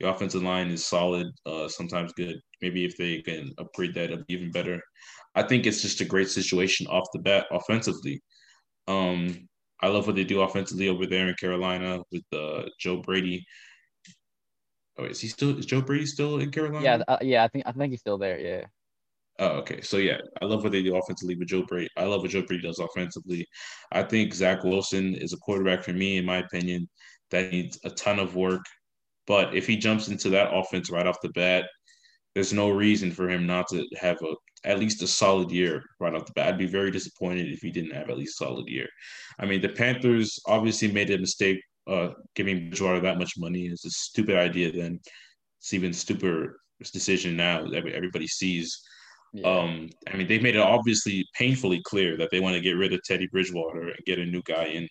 the offensive line is solid, uh, sometimes good. Maybe if they can upgrade that, it'll be even better. I think it's just a great situation off the bat offensively. Um, I love what they do offensively over there in Carolina with uh, Joe Brady. Oh, is he still? Is Joe Brady still in Carolina? Yeah, uh, yeah. I think I think he's still there. Yeah. Oh, okay. So yeah, I love what they do offensively with Joe Brady. I love what Joe Brady does offensively. I think Zach Wilson is a quarterback for me, in my opinion, that needs a ton of work. But if he jumps into that offense right off the bat, there's no reason for him not to have a at least a solid year right off the bat. I'd be very disappointed if he didn't have at least a solid year. I mean, the Panthers obviously made a mistake uh, giving Bridgewater that much money. It's a stupid idea. Then it's even stupider decision now. Everybody sees. Yeah. Um, I mean, they made it obviously painfully clear that they want to get rid of Teddy Bridgewater and get a new guy in.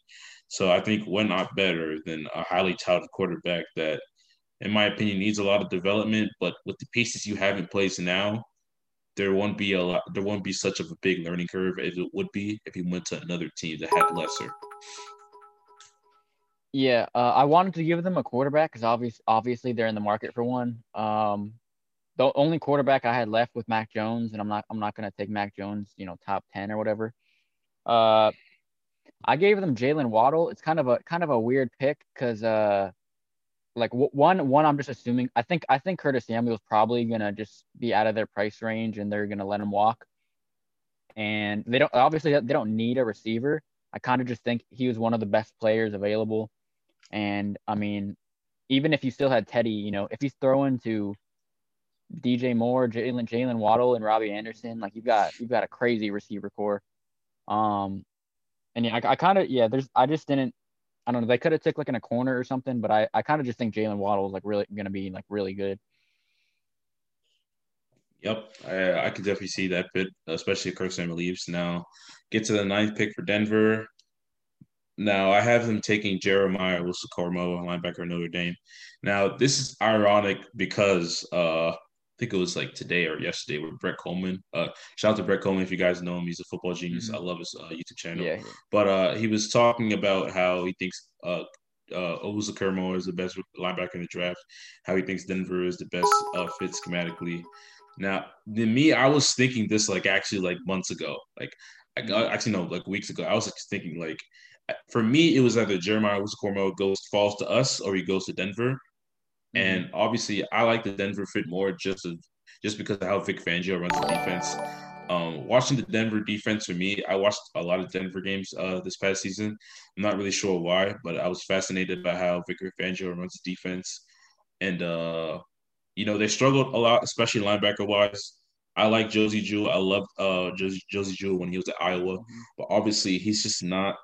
So I think we're not better than a highly touted quarterback that in my opinion, needs a lot of development. But with the pieces you have in place now, there won't be a lot. There won't be such of a big learning curve as it would be if he went to another team that had lesser. Yeah, uh, I wanted to give them a quarterback because obviously, obviously they're in the market for one. Um, the only quarterback I had left with Mac Jones, and I'm not I'm not gonna take Mac Jones, you know, top ten or whatever. Uh, I gave them Jaylen Waddle. It's kind of a kind of a weird pick because uh, like one one I'm just assuming I think I think Curtis Samuel's probably gonna just be out of their price range and they're gonna let him walk. And they don't obviously they don't need a receiver. I kind of just think he was one of the best players available. And I mean, even if you still had Teddy, you know, if he's throwing to DJ Moore, Jalen Jaylen Waddle, and Robbie Anderson, like you've got you've got a crazy receiver core. Um, and yeah, I, I kind of yeah, there's I just didn't I don't know. They could have took like in a corner or something, but I, I kind of just think Jaylen Waddle is like really going to be like really good. Yep, I, I could definitely see that fit, especially if Kirk Samuel leaves. Now, get to the ninth pick for Denver. Now, I have them taking Jeremiah Owusu-Koramoah, linebacker Notre Dame. Now, this is ironic because uh, I think it was like today or yesterday with Brett Kollmann. Uh, shout out to Brett Kollmann if you guys know him. He's a football genius. Mm-hmm. I love his uh, YouTube channel. Yeah. But uh, he was talking about how he thinks uh, uh, Owusu-Koramoah is the best linebacker in the draft, how he thinks Denver is the best uh, fit schematically. Now, to me, I was thinking this like actually like months ago, like actually no, like weeks ago. I was thinking like for me, it was either Jeremiah Owusu-Koramoah goes falls to us or he goes to Denver. Mm-hmm. And obviously, I like the Denver fit more just just because of how Vic Fangio runs the defense. Um, watching the Denver defense for me, I watched a lot of Denver games uh, this past season. I'm not really sure why, but I was fascinated by how Vic Fangio runs the defense. And uh, you know, they struggled a lot, especially linebacker wise. I like Josey Jewell. I loved uh, Josey, Josey Jewell when he was at Iowa, mm-hmm. but obviously he's just not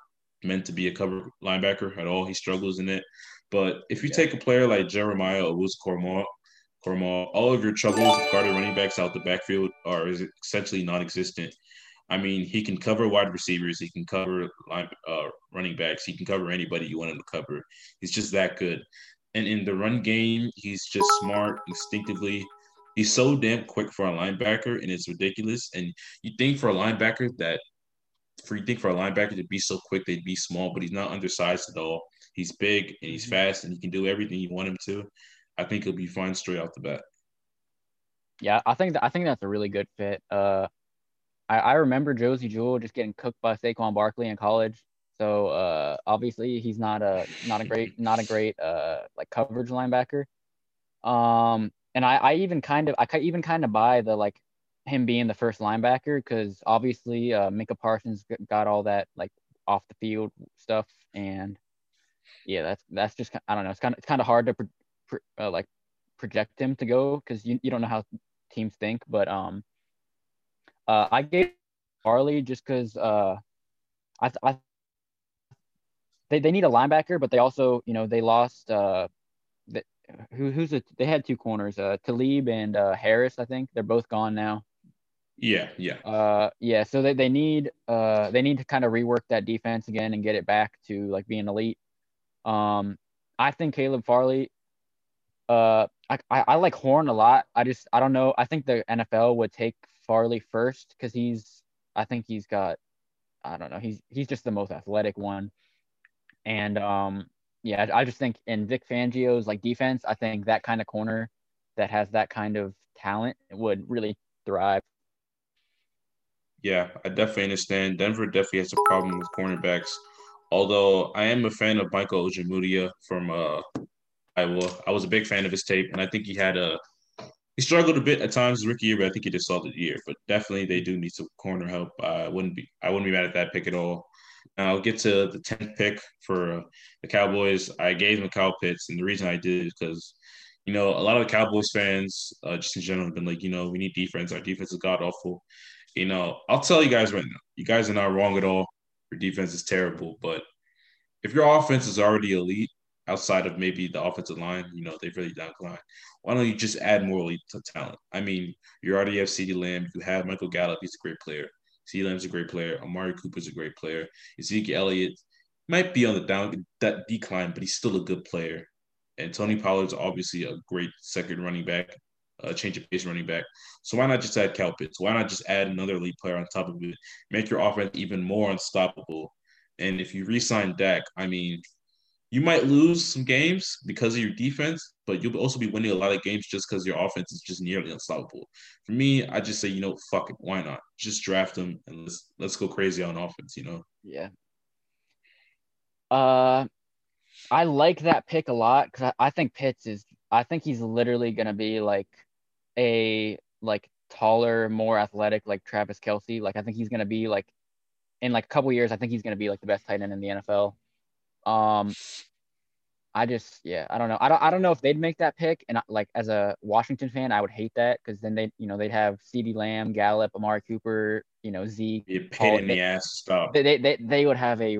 meant to be a cover linebacker at all. He struggles in it. But if you yeah. take a player like Jeremiah or Woods Cormall, Cormall, all of your troubles guarding running backs out the backfield are essentially non-existent. I mean, he can cover wide receivers. He can cover line, uh, running backs. He can cover anybody you want him to cover. He's just that good. And in the run game, he's just smart instinctively. He's so damn quick for a linebacker, and it's ridiculous. And you think for a linebacker that, for you think for a linebacker to be so quick, they'd be small, but he's not undersized at all. He's big and he's mm-hmm. fast, and he can do everything you want him to. I think he'll be fine straight off the bat. Yeah, I think that, I think that's a really good fit. Uh, I, I remember Josey Jewell just getting cooked by Saquon Barkley in college. So uh, obviously he's not a not a great not a great uh, like coverage linebacker. Um, and I, I even kind of I even kind of buy the like him being the first linebacker because obviously uh, Micah Parsons got all that like off the field stuff and yeah that's that's just I don't know it's kind of it's kind of hard to pro, pro, uh, like project him to go because you, you don't know how teams think but um uh I gave Farley just because uh I I they, they need a linebacker, but they also, you know, they lost uh the, who who's a, they had two corners, uh Talib and uh Harris, I think. They're both gone now. Yeah, yeah. Uh yeah, so they, they need uh they need to kind of rework that defense again and get it back to like being elite. Um I think Caleb Farley uh I, I, I like Horn a lot. I just I don't know. I think the NFL would take Farley first because he's I think he's got I don't know. He's he's just the most athletic one. And um, yeah, I just think in Vic Fangio's like defense, I think that kind of corner that has that kind of talent would really thrive. Yeah, I definitely understand. Denver definitely has a problem with cornerbacks. Although I am a fan of Michael Ojemudia from uh, Iowa. I was a big fan of his tape, and I think he had a he struggled a bit at times rookie year, but I think he did solid year. But definitely they do need some corner help. I wouldn't be I wouldn't be mad at that pick at all. Now I'll get to the 10th pick for the Cowboys. I gave them Kyle Pitts, and the reason I did is because, you know, a lot of the Cowboys fans, uh, just in general, have been like, you know, we need defense. Our defense is god awful. You know, I'll tell you guys right now, you guys are not wrong at all. Your defense is terrible, but if your offense is already elite, outside of maybe the offensive line, you know, they've really declined. Why don't you just add more elite talent? I mean, you already have CeeDee Lamb, you have Michael Gallup, he's a great player. C. Lamb's a great player. Amari Cooper's a great player. Ezekiel Elliott might be on the down that decline, but he's still a good player. And Tony Pollard's obviously a great second running back, a change of pace running back. So why not just add Cal Pitts? Why not just add another elite player on top of it? Make your offense even more unstoppable. And if you re-sign Dak, I mean, you might lose some games because of your defense, but you'll also be winning a lot of games just because your offense is just nearly unstoppable. For me, I just say, you know, fuck it, why not? Just draft them and let's let's go crazy on offense, you know. Yeah. Uh, I like that pick a lot because I, I think Pitts is. I think he's literally gonna be like a like taller, more athletic, like Travis Kelce. Like I think he's gonna be like in like a couple years. I think he's gonna be like the best tight end in the NFL. Um, I just yeah, I don't know. I don't I don't know if they'd make that pick. And like as a Washington fan, I would hate that because then they you know they'd have CeeDee Lamb, Gallup, Amari Cooper, you know Zeke. You pain in the ass. Stop. They, they they they would have a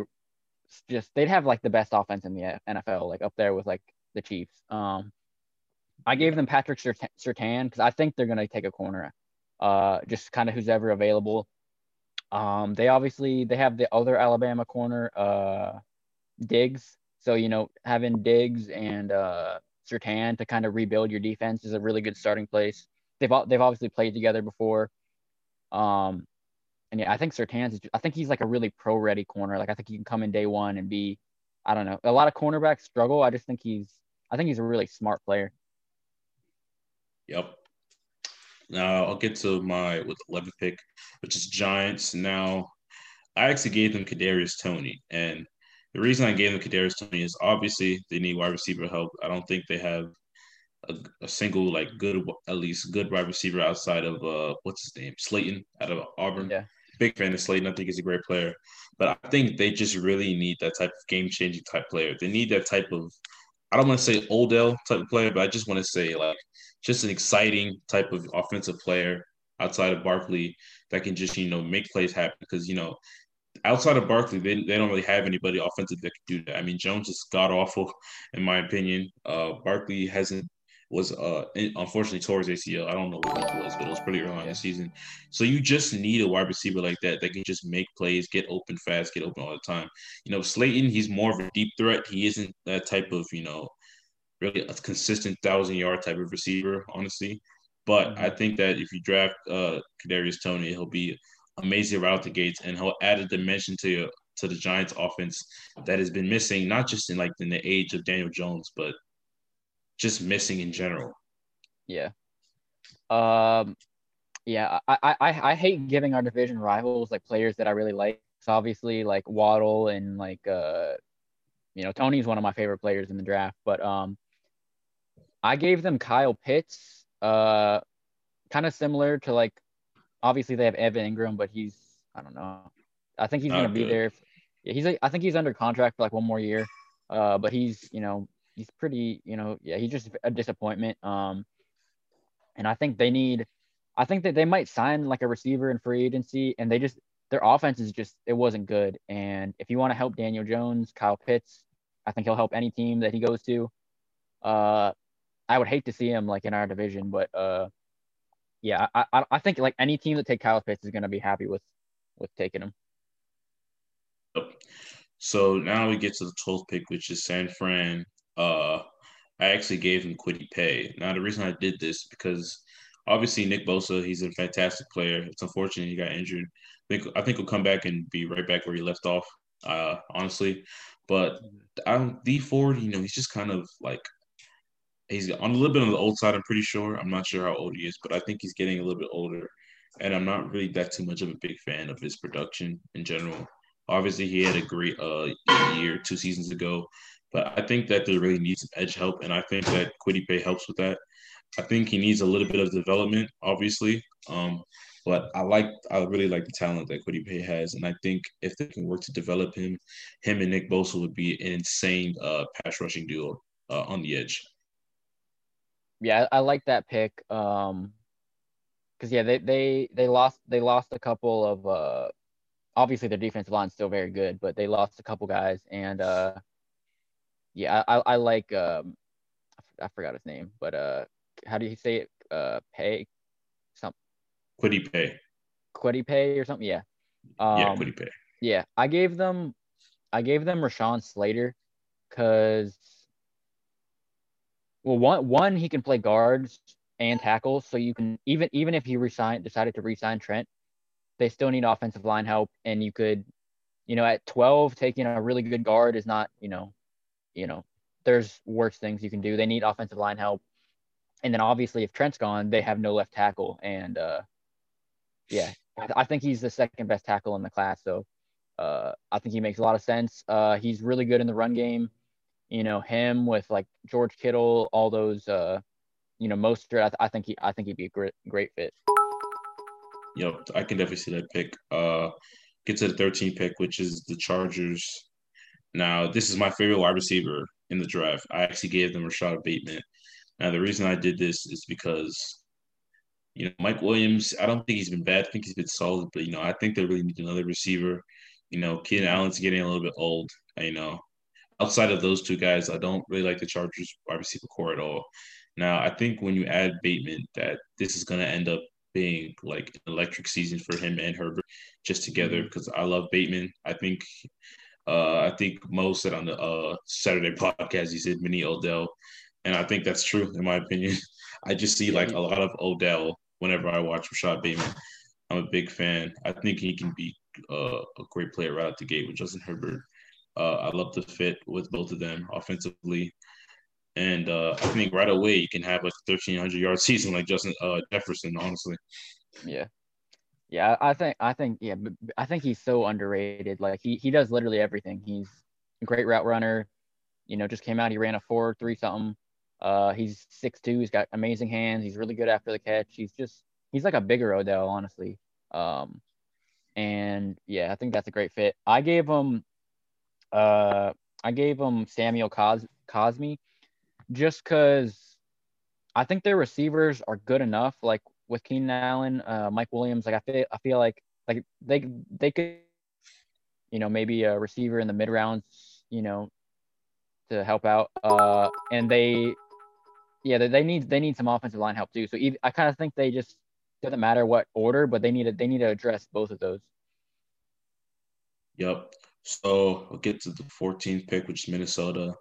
just they'd have like the best offense in the NFL, like up there with like the Chiefs. Um, I gave them Patrick Surtain because I think they're gonna take a corner. uh, just kind of who's ever available. Um, they obviously they have the other Alabama corner, uh, Diggs. So you know having Diggs and uh, Surtain to kind of rebuild your defense is a really good starting place. They've they've obviously played together before. Um, and yeah, I think Surtain's. I think he's like a really pro ready corner. Like I think he can come in day one and be, I don't know. A lot of cornerbacks struggle. I just think he's. I think he's a really smart player. Yep. Now I'll get to my with 11th pick, which is Giants. Now, I actually gave them Kadarius Toney, and the reason I gave them Kadarius Toney is obviously they need wide receiver help. I don't think they have a, a, single like good, at least good wide receiver outside of uh what's his name, Slayton out of Auburn. Yeah. Big fan of Slayton. I think he's a great player, but I think they just really need that type of game changing type player. They need that type of I don't want to say Odell type of player, but I just want to say like just an exciting type of offensive player outside of Barkley that can just, you know, make plays happen. Because, you know, outside of Barkley, they, they don't really have anybody offensive that can do that. I mean, Jones is god awful, in my opinion. Uh, Barkley hasn't was uh unfortunately towards ACL. I don't know what it was, but it was pretty early on in the season. So you just need a wide receiver like that that can just make plays, get open fast, get open all the time. You know, Slayton, he's more of a deep threat. He isn't that type of, you know, really a consistent thousand yard type of receiver, honestly. But mm-hmm. I think that if you draft uh Kadarius Toney, he'll be amazing right out the gates, and he'll add a dimension to to the Giants' offense that has been missing, not just in like in the age of Daniel Jones, but just missing in general. Yeah. Um. Yeah, I, I I hate giving our division rivals like players that I really like. So obviously, like Waddle and like uh, you know, Toney's one of my favorite players in the draft. But um, I gave them Kyle Pitts, uh, kind of similar to like, obviously they have Evan Engram, but he's I don't know. I think he's gonna be there. Yeah, he's like, I think he's under contract for like one more year. Uh, but he's you know he's pretty you know yeah he's just a disappointment. Um, and I think they need. I think that they might sign like a receiver in free agency, and they just their offense is just it wasn't good. And if you want to help Daniel Jones, Kyle Pitts, I think he'll help any team that he goes to. Uh, I would hate to see him like in our division, but uh, yeah, I, I, I think like any team that take Kyle Pitts is going to be happy with with taking him. So now we get to the 12th pick, which is San Fran. Uh, I actually gave him Kwity Paye. Now the reason I did this because obviously Nick Bosa, he's a fantastic player. It's unfortunate he got injured. I think I think he'll come back and be right back where he left off. Uh, honestly, but I don't Dee Ford. You know, he's just kind of like he's on a little bit on the old side. I'm pretty sure. I'm not sure how old he is, but I think he's getting a little bit older, and I'm not really that too much of a big fan of his production in general. Obviously, he had a great uh, year two seasons ago, but I think that they really needs some edge help, and I think that Kwity Paye helps with that. I think he needs a little bit of development, obviously. Um, but I like, I really like the talent that Kwity Paye has, and I think if they can work to develop him, him and Nick Bosa would be an insane uh, pass rushing duo uh, on the edge yeah, I, like that pick. Um, because yeah, they they they lost they lost a couple of uh, obviously their defensive line is still very good, but they lost a couple guys, and uh, yeah, I I like um, I forgot his name, but uh, how do you say it? Uh, pay, something. Kwity Paye. Kwity Paye or something, yeah. Um, yeah, Paye. Yeah, I gave them, I gave them Rashawn Slater, because well, one one he can play guards and tackles, so you can even even if he resign decided to resign Trent, they still need offensive line help, and you could, you know, at twelve taking a really good guard is not, you know, you know, there's worse things you can do. They need offensive line help, and then obviously if Trent's gone, they have no left tackle, and uh, yeah, I think he's the second best tackle in the class, so. Uh, I think he makes a lot of sense. Uh, he's really good in the run game you know him with like George Kittle, all those uh, you know most. I, I think he I think he'd be a great great fit. Yep, I can definitely see that pick. Uh, get to the 13th pick, which is the Chargers. Now, this is my favorite wide receiver in the draft. I actually gave them Rashod Bateman. Now, the reason I did this is because, you know, Mike Williams, I don't think he's been bad. I think he's been solid, but, you know, I think they really need another receiver. You know, Keenan Allen's getting a little bit old. You know, outside of those two guys, I don't really like the Chargers wide receiver core at all. Now, I think when you add Bateman, that this is going to end up being like an electric season for him and Herbert just together mm-hmm. because I love Bateman. I think uh, I think Mo said on the uh, Saturday podcast he said mini Odell, and I think that's true in my opinion. I just see like a lot of Odell whenever I watch Rashod Bateman. I'm a big fan. I think he can be uh, a great player right out the gate with Justin Herbert. Uh, I love the fit with both of them offensively. And uh, I think right away you can have like a 1,300 yard season like Justin uh, Jefferson, honestly. Yeah. Yeah, I think I think yeah, I think he's so underrated. Like he he does literally everything. He's a great route runner. You know, just came out. He ran a four three something. Uh, he's six two. He's got amazing hands. He's really good after the catch. He's just he's like a bigger Odell, honestly. Um, and yeah, I think that's a great fit. I gave him, uh, I gave him Samuel Cos- Cosmi, just because I think their receivers are good enough. Like with Keenan Allen, uh, Mike Williams, like I feel I feel like like they they could, you know, maybe a receiver in the mid rounds, you know, to help out. Uh, and they, yeah, they, they need they need some offensive line help too. So either, I kind of think they just doesn't matter what order, but they need to they need to address both of those. Yep. So we'll get to the 14th pick, which is Minnesota.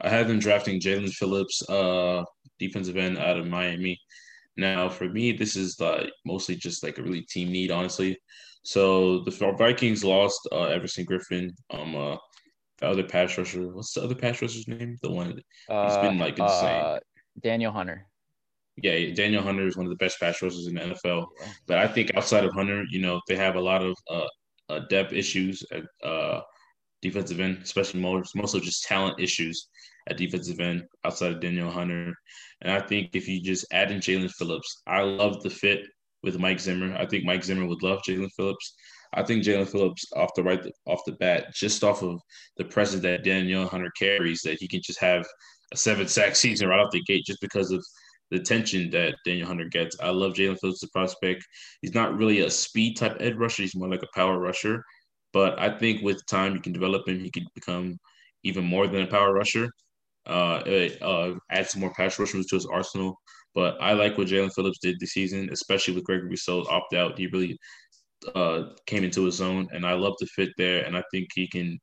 I have them drafting Jaelan Phillips, uh, defensive end out of Miami. Now, for me, this is like mostly just like a really team need, honestly. So the Vikings lost uh, Everson Griffen, um, uh, the other pass rusher. What's the other pass rusher's name? The one he's been like insane. Uh, Danielle Hunter. Yeah, Danielle Hunter is one of the best pass rushers in the NFL. But I think outside of Hunter, you know, they have a lot of uh, uh, depth issues at uh, defensive end, especially most mostly just talent issues at defensive end outside of Danielle Hunter. And I think if you just add in Jaelan Phillips, I love the fit with Mike Zimmer. I think Mike Zimmer would love Jaelan Phillips. I think Jaelan Phillips off the right off the bat, just off of the presence that Daniel Hunter carries, that he can just have a seven sack season right off the gate just because of the attention that Danielle Hunter gets. I love Jaelan Phillips, the prospect. He's not really a speed type edge rusher. He's more like a power rusher. But I think with time, you can develop him. He can become even more than a power rusher. Uh, uh, add some more pass rushers to his arsenal. But I like what Jaelan Phillips did this season, especially with Gregory Rousseau opt out. He really uh, came into his own, and I love the fit there. And I think he can.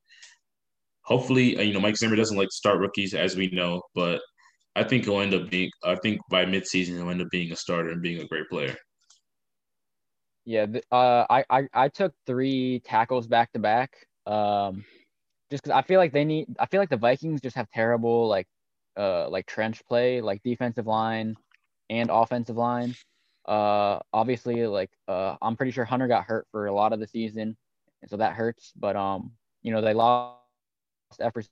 Hopefully, uh, you know, Mike Zimmer doesn't like to start rookies, as we know, but I think he'll end up being. I think by midseason he'll end up being a starter and being a great player. Yeah, uh, I, I I took three tackles back to back. Um, just because I feel like they need. I feel like the Vikings just have terrible like, uh, like trench play, like defensive line, and offensive line. Uh, obviously, like uh, I'm pretty sure Hunter got hurt for a lot of the season, and so that hurts. But um, you know, they lost efforts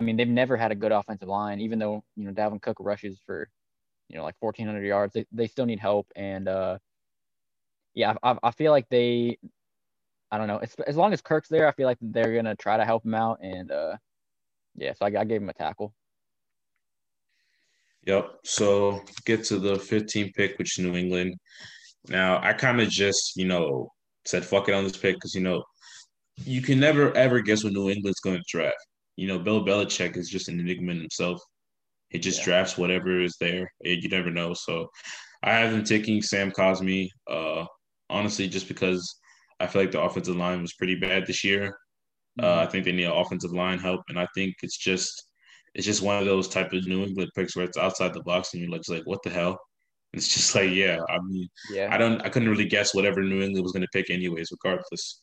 I mean, they've never had a good offensive line, even though you know Dalvin Cook rushes for you know like 1,400 yards. They, they still need help, and uh, yeah, I, I feel like they, I don't know, as, as long as Kirk's there, I feel like they're gonna try to help him out, and uh, yeah, so I, I gave him a tackle. Yep. So get to the 15 pick, which is New England. Now I kind of just you know said fuck it on this pick because you know you can never ever guess what New England's going to draft you know, Bill Belichick is just an enigma in himself. He just yeah. drafts whatever is there. You never know. So I have him taking Sam Cosmi, uh, honestly, just because I feel like the offensive line was pretty bad this year. Uh, mm-hmm. Uh, I think they need offensive line help, and I think it's just it's just one of those type of New England picks where it's outside the box, and you're like, just like what the hell? And it's just like, yeah, I mean, yeah, I don't, I couldn't really guess whatever New England was going to pick, anyways, regardless.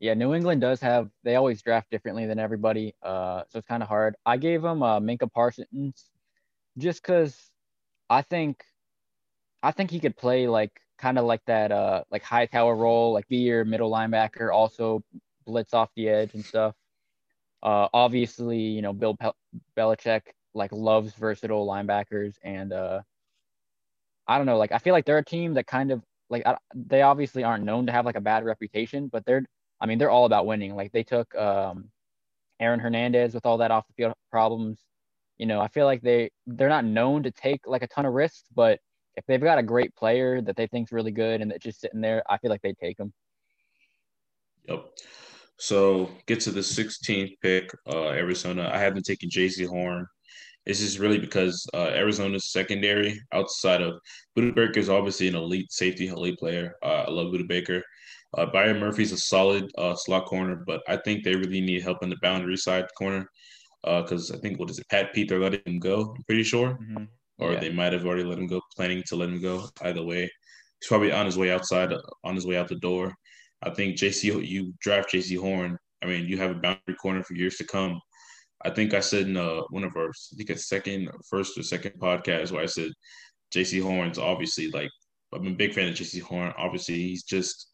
Yeah, New England does have they always draft differently than everybody. Uh, so it's kind of hard. I gave him uh, Micah Parsons just because I think I think he could play like kind of like that uh like Hightower role, like be your middle linebacker, also blitz off the edge and stuff. Uh, obviously, you know Bill Pel- Belichick like loves versatile linebackers, and uh, I don't know, like I feel like they're a team that kind of like I, they obviously aren't known to have like a bad reputation, but they're I mean, they're all about winning. Like they took um, Aaron Hernandez with all that off the field problems. You know, I feel like they they're not known to take like a ton of risks, but if they've got a great player that they think's really good and that's just sitting there, I feel like they take them. Yep. So get to the 16th pick, uh, Arizona. I have them taking Jaycee Horn. It's just really because uh, Arizona's secondary, outside of Budda Baker, is obviously an elite safety, elite player. Uh, I love Budda Baker. Uh, Byron Murphy's a solid uh, slot corner, but I think they really need help in the boundary side corner because uh, I think what is it? Pat Pete, they're letting him go. I'm pretty sure, mm-hmm. or yeah. they might have already let him go, planning to let him go. Either way, he's probably on his way outside, on his way out the door. I think Jaycee, you draft Jaycee Horn. I mean, you have a boundary corner for years to come. I think I said in uh, one of our, I think a second, first or second podcast where I said Jaycee Horn's obviously like I'm a big fan of Jaycee Horn. Obviously, he's just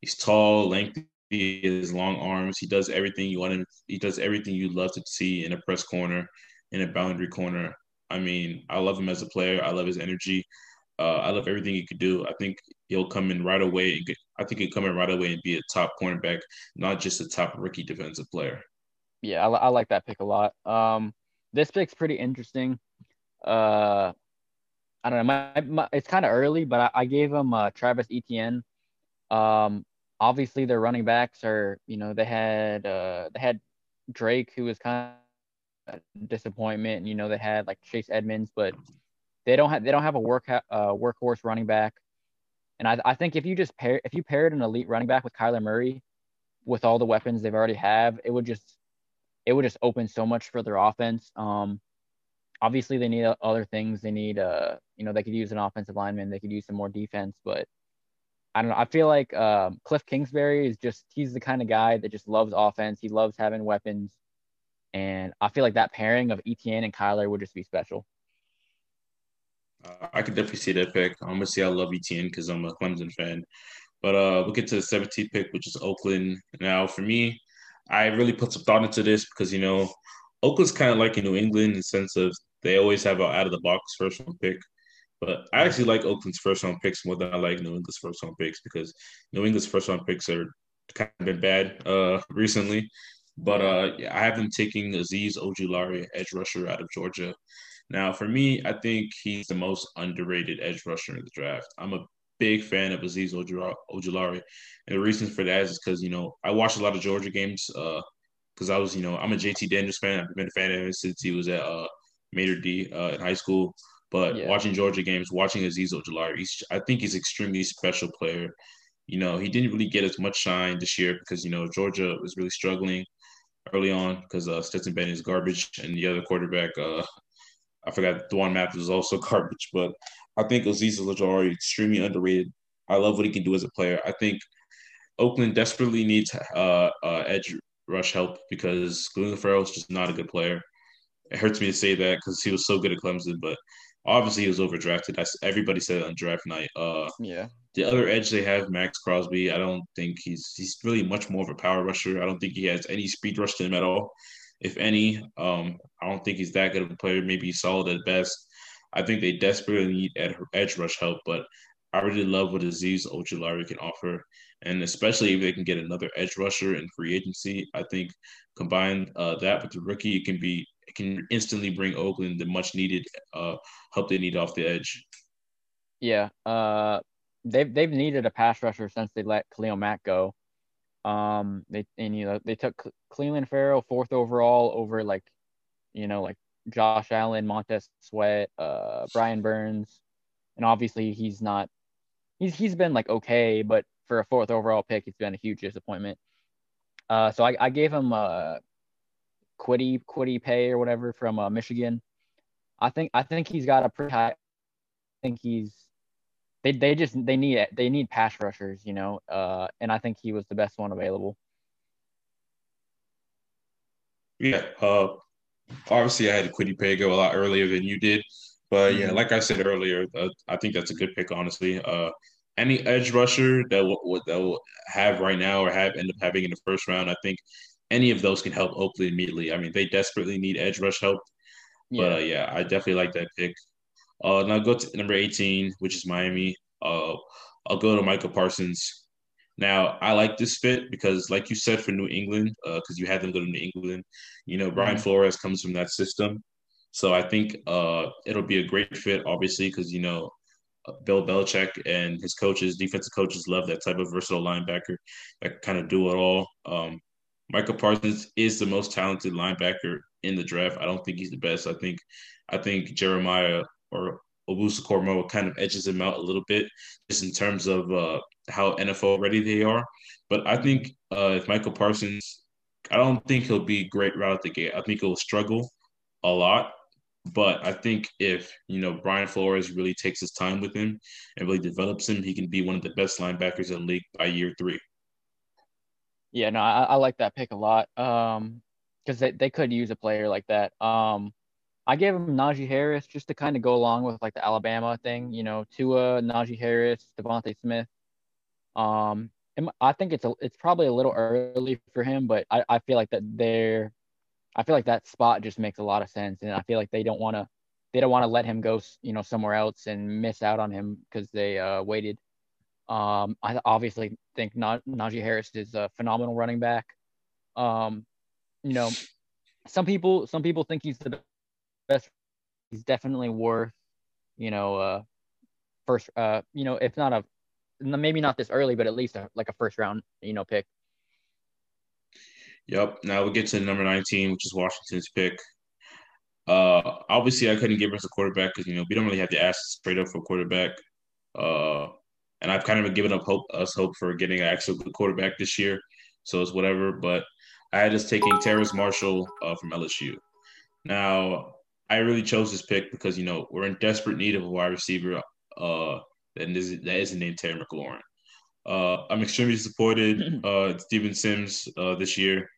he's tall, lengthy, his long arms. He does everything you want him. He does everything you love to see in a press corner, in a boundary corner. I mean, I love him as a player. I love his energy. Uh, I love everything he could do. I think he'll come in right away. And get, I think he'll come in right away and be a top cornerback, not just a top rookie defensive player. Yeah, I, I like that pick a lot. Um, this pick's pretty interesting. Uh, I don't know. My, my it's kind of early, but I, I gave him uh, Travis Etienne. Um, obviously their running backs are, you know, they had uh, they had Drake who was kind of disappointment. You know, they had like Chase Edmonds, but they don't have they don't have a work uh, workhorse running back. And I, I think if you just pair if you paired an elite running back with Kyler Murray, with all the weapons they've already have, it would just it would just open so much for their offense. Um, obviously they need other things. They need uh, you know, they could use an offensive lineman. They could use some more defense, but I don't know. I feel like uh, Cliff Kingsbury is just he's the kind of guy that just loves offense. He loves having weapons, and I feel like that pairing of Etienne and Kyler would just be special. Uh, I could definitely see that pick. I'm gonna say I love Etienne because I'm a Clemson fan. But uh, we'll get to the 17th pick, which is Oakland. Now, for me, I really put some thought into this because you know Oakland's kind of like in New England in the sense of they always have an out of the box first round pick. But I actually like Oakland's first round picks more than I like New England's first round picks because New England's first round picks are kind of been bad uh, recently. But uh, yeah, I have them taking Azeez Ojulari, edge rusher out of Georgia. Now, for me, I think he's the most underrated edge rusher in the draft. I'm a big fan of Azeez Ojulari. And the reason for that is because, you know, I watched a lot of Georgia games because uh, I was, you know, I'm a JT Daniels fan. I've been a fan of him since he was at uh, Mater Dei uh, in high school. But yeah. watching Georgia games, watching Azeez Ojulari, I think he's an extremely special player. You know, he didn't really get as much shine this year because you know Georgia was really struggling early on because uh, Stetson Bennett is garbage, and the other quarterback, uh, I forgot, D'Wan Mathis is also garbage. But I think Azeez Ojulari extremely underrated. I love what he can do as a player. I think Oakland desperately needs uh, uh, edge rush help because Clelin Ferrell is just not a good player. It hurts me to say that because he was so good at Clemson, but obviously he was overdrafted. That's everybody said on draft night. Uh, yeah. The other edge they have, Maxx Crosby. I don't think he's he's really much more of a power rusher. I don't think he has any speed rush to him at all, if any. Um, I don't think he's that good of a player. Maybe he's solid at best. I think they desperately need edge rush help, but I really love what Azeez Ojulari can offer, and especially if they can get another edge rusher in free agency. I think combine uh, that with the rookie, it can be can instantly bring Oakland the much needed uh, help they need off the edge. Yeah, uh, they've they've needed a pass rusher since they let Khalil Mack go. Um, they and you know they took Clelin Ferrell fourth overall over like, you know like Josh Allen, Montez Sweat, uh, Brian Burns, and obviously he's not. He's he's been like okay, but for a fourth overall pick, it's been a huge disappointment. Uh, so I, I gave him uh, Kwity Kwity Paye or whatever from uh, Michigan. I think I think he's got a pretty high. I think he's they they just they need it. They need pass rushers, you know. Uh, and I think he was the best one available. Yeah. Uh, obviously, I had Kwity Paye go a lot earlier than you did, but yeah, mm-hmm. like I said earlier, uh, I think that's a good pick. Honestly, uh, any edge rusher that will, that will have right now or have end up having in the first round, I think any of those can help Oakland immediately. I mean, they desperately need edge rush help. Yeah. But uh, yeah, I definitely like that pick. Uh, now go to number 18, which is Miami. Uh, I'll go to Micah Parsons. Now, I like this fit because, like you said, for New England, because uh, you had them go to New England, you know, Brian mm-hmm. Flores comes from that system. So I think uh, it'll be a great fit, obviously, because, you know, uh, Bill Belichick and his coaches, defensive coaches, love that type of versatile linebacker that kind of do it all. Um, Micah Parsons is the most talented linebacker in the draft. I don't think he's the best. I think I think Jeremiah or Owusu-Koramoah kind of edges him out a little bit, just in terms of uh, how NFL ready they are. But I think uh, if Micah Parsons, I don't think he'll be great right out the gate. I think he'll struggle a lot. But I think if you know Brian Flores really takes his time with him and really develops him, he can be one of the best linebackers in the league by year three. Yeah, no, I, I like that pick a lot. Um, because they, they could use a player like that. Um, I gave him Najee Harris just to kind of go along with like the Alabama thing, you know, Tua, Najee Harris, DeVonta Smith. Um, I think it's a, it's probably a little early for him, but I, I feel like that they're, I feel like that spot just makes a lot of sense, and I feel like they don't want to, they don't want to let him go, you know, somewhere else and miss out on him because they uh, waited. Um, I obviously think Najee Harris is a phenomenal running back. Um, you know, some people some people think he's the best. He's definitely worth, you know, uh, first, uh, you know, if not a, maybe not this early, but at least a, like a first round, you know, pick. Yep. Now we get to number 19, which is Washington's pick. Uh, obviously, I couldn't give us a quarterback because you know we don't really have the assets straight up for a quarterback. Uh, and I've kind of given up hope us hope for getting an actual good quarterback this year. So it's whatever. But I had us taking Terrace Marshall uh, from LSU. Now, I really chose this pick because you know we're in desperate need of a wide receiver uh, that is that isn't named Terry McLaurin. Uh, I'm extremely disappointed uh, Steven Sims uh, this year.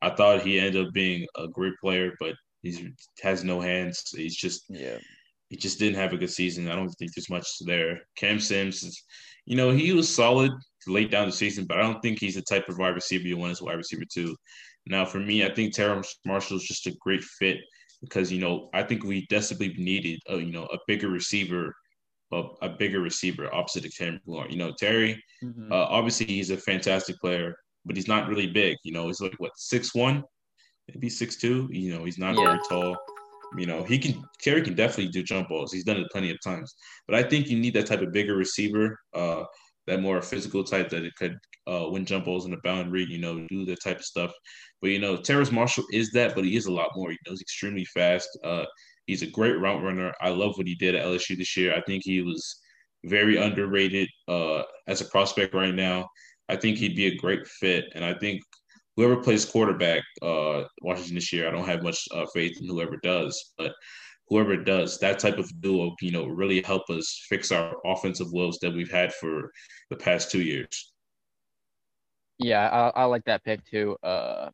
I thought he ended up being a great player, but he has no hands. He's just yeah. He just didn't have a good season. I don't think there's much there. Cam Sims is, you know, he was solid late down the season, but I don't think he's the type of wide receiver you want as wide receiver two. Now, for me, I think Terrace Marshall is just a great fit because you know I think we desperately needed a you know a bigger receiver, a, a bigger receiver opposite of Terry McLaurin. You know, Terry, mm-hmm. uh, obviously he's a fantastic player, but he's not really big. You know, he's like what six one, maybe six two. You know, he's not yeah. very tall. You know, he can Terry can definitely do jump balls. He's done it plenty of times. But I think you need that type of bigger receiver, uh, that more physical type that it could uh, win jump balls in the boundary, you know, do that type of stuff. But you know, Terrace Marshall is that, but he is a lot more. He knows extremely fast. Uh, he's a great route runner. I love what he did at LSU this year. I think he was very underrated uh, as a prospect right now. I think he'd be a great fit, and I think whoever plays quarterback uh, Washington this year, I don't have much uh, faith in whoever does, but whoever does that type of duo, you know, really help us fix our offensive woes that we've had for the past two years. Yeah, I, I like that pick too. Uh,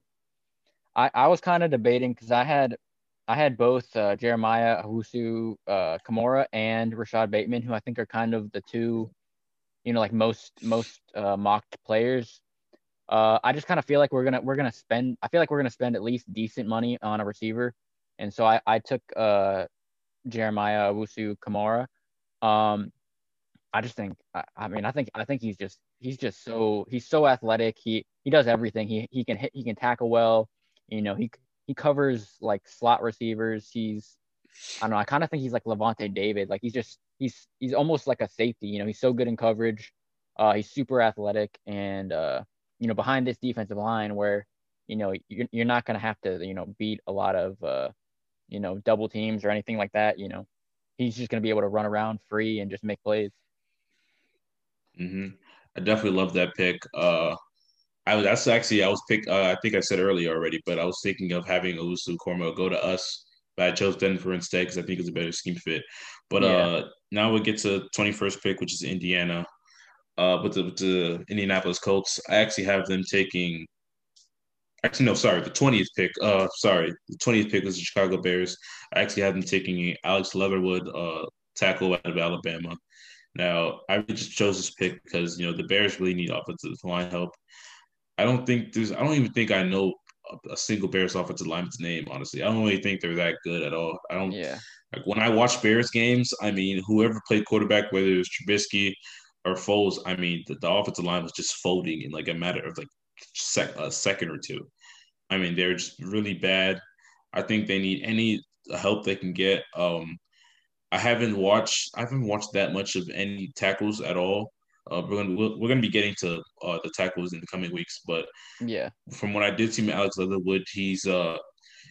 I, I was kind of debating because I had I had both uh, Jeremiah Owusu uh, and Rashod Bateman, who I think are kind of the two, you know, like most most uh, mocked players. Uh, I just kind of feel like we're gonna we're gonna spend. I feel like we're gonna spend at least decent money on a receiver, and so I I took uh, Jeremiah Owusu-Koramoah. Um, I just think I, I mean I think I think he's just he's just so he's so athletic. He he does everything. He he can hit. He can tackle well. You know, he he covers like slot receivers. He's I don't know. I kind of think he's like Lavonte David. Like he's just he's he's almost like a safety. You know, he's so good in coverage. Uh, he's super athletic, and uh, you know, behind this defensive line where you know you're you're not gonna have to you know beat a lot of uh, you know double teams or anything like that. You know, he's just gonna be able to run around free and just make plays. Mm-hmm. I definitely love that pick. Uh, I was that's actually I was picked. Uh, I think I said earlier already, but I was thinking of having Owusu-Koramoah go to us, but I chose Denver instead because I think it's a better scheme fit. But yeah. uh, now we get to twenty first pick, which is Indiana. Uh, with the, with the Indianapolis Colts, I actually have them taking. Actually, no, sorry, the twentieth pick. Uh, sorry, the twentieth pick was the Chicago Bears. I actually have them taking Alex Leatherwood, uh, tackle out of Alabama. Now, I just chose this pick because you know the Bears really need offensive line help. I don't think there's. I don't even think I know a, a single Bears offensive lineman's name. Honestly, I don't really think they're that good at all. I don't. Yeah. Like when I watch Bears games, I mean, whoever played quarterback, whether it was Trubisky or Foles, I mean, the, the offensive line was just folding in like a matter of like sec, a second or two. I mean, they're just really bad. I think they need any help they can get. Um, I haven't watched. I haven't watched that much of any tackles at all. Uh, we're gonna we're gonna be getting to uh, the tackles in the coming weeks, but yeah, from what I did see Alex Leatherwood, he's uh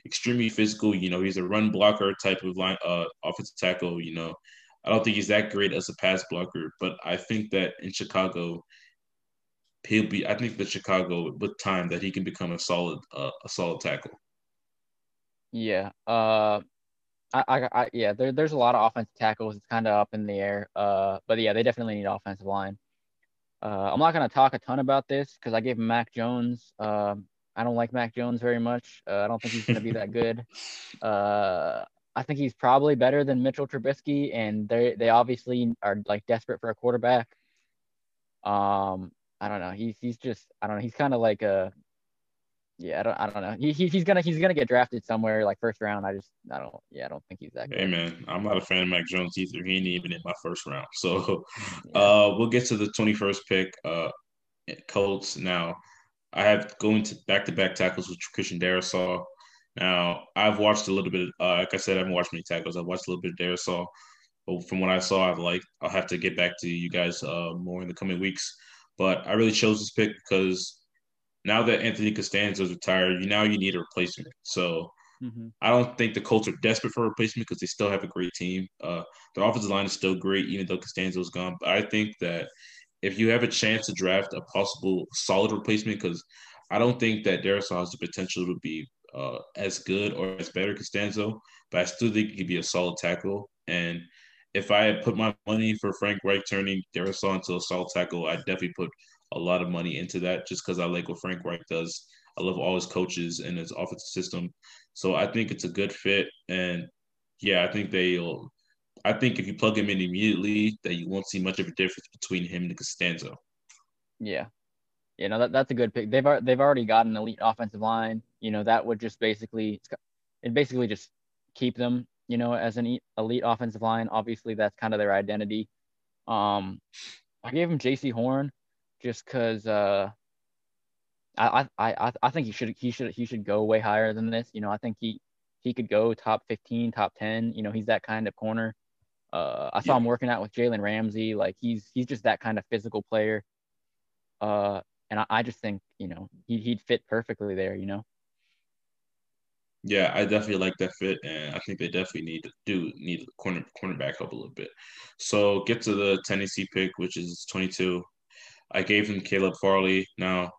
extremely physical. You know, he's a run blocker type of line uh offensive tackle. You know, I don't think he's that great as a pass blocker, but I think that in Chicago, he'll be. I think that Chicago with time that he can become a solid uh, a solid tackle. Yeah. Uh, I, I, I yeah. There, there's a lot of offensive tackles. It's kind of up in the air. Uh, but yeah, they definitely need offensive line. Uh, I'm not gonna talk a ton about this because I gave Mac Jones. Uh, I don't like Mac Jones very much. Uh, I don't think he's gonna be that good. Uh, I think he's probably better than Mitchell Trubisky, and they they obviously are like desperate for a quarterback. Um, I don't know. He's he's just I don't know. He's kind of like a yeah. I don't I don't know. He, he he's gonna he's gonna get drafted somewhere like first round. I just I don't yeah. I don't think he's that. Good. Hey man, I'm not a fan of Mac Jones either. He ain't even in my first round. So, yeah. uh, we'll get to the 21st pick. Uh, Colts now. I have going to back to back tackles with Christian Darrisaw. Now I've watched a little bit. Uh, like I said, I haven't watched many tackles. I've watched a little bit of Darrisaw. But from what I saw, I've like I'll have to get back to you guys uh, more in the coming weeks. But I really chose this pick because now that Anthony Castonzo is retired, you now you need a replacement. So mm-hmm. I don't think the Colts are desperate for a replacement because they still have a great team. Uh, their offensive line is still great, even though Castonzo is gone. But I think that if you have a chance to draft a possible solid replacement, because I don't think that Darrisaw has the potential to be uh, as good or as better Castonzo, but I still think he could be a solid tackle. And if I had put my money for Frank Reich turning Darrisaw into a solid tackle, I'd definitely put a lot of money into that just because I like what Frank Reich does. I love all his coaches and his offensive system. So I think it's a good fit. And yeah, I think they'll I think if you plug him in immediately, that you won't see much of a difference between him and Castonzo. Yeah. You know, that, that's a good pick. They've they've already got an elite offensive line. You know, that would just basically it basically just keep them you know, as an elite offensive line. Obviously, that's kind of their identity. Um, I gave him Jaycee Horn just because uh, I, I I I think he should he should he should go way higher than this. You know, I think he he could go top 15, top 10. You know, he's that kind of corner. Uh, I saw yeah. him working out with Jalen Ramsey. Like he's he's just that kind of physical player. Uh, and I, I just think you know he he'd fit perfectly there. You know. Yeah, I definitely like that fit, and I think they definitely need to do need corner cornerback help a little bit. So get to the Tennessee pick, which is 22. I gave him Caleb Farley. Now,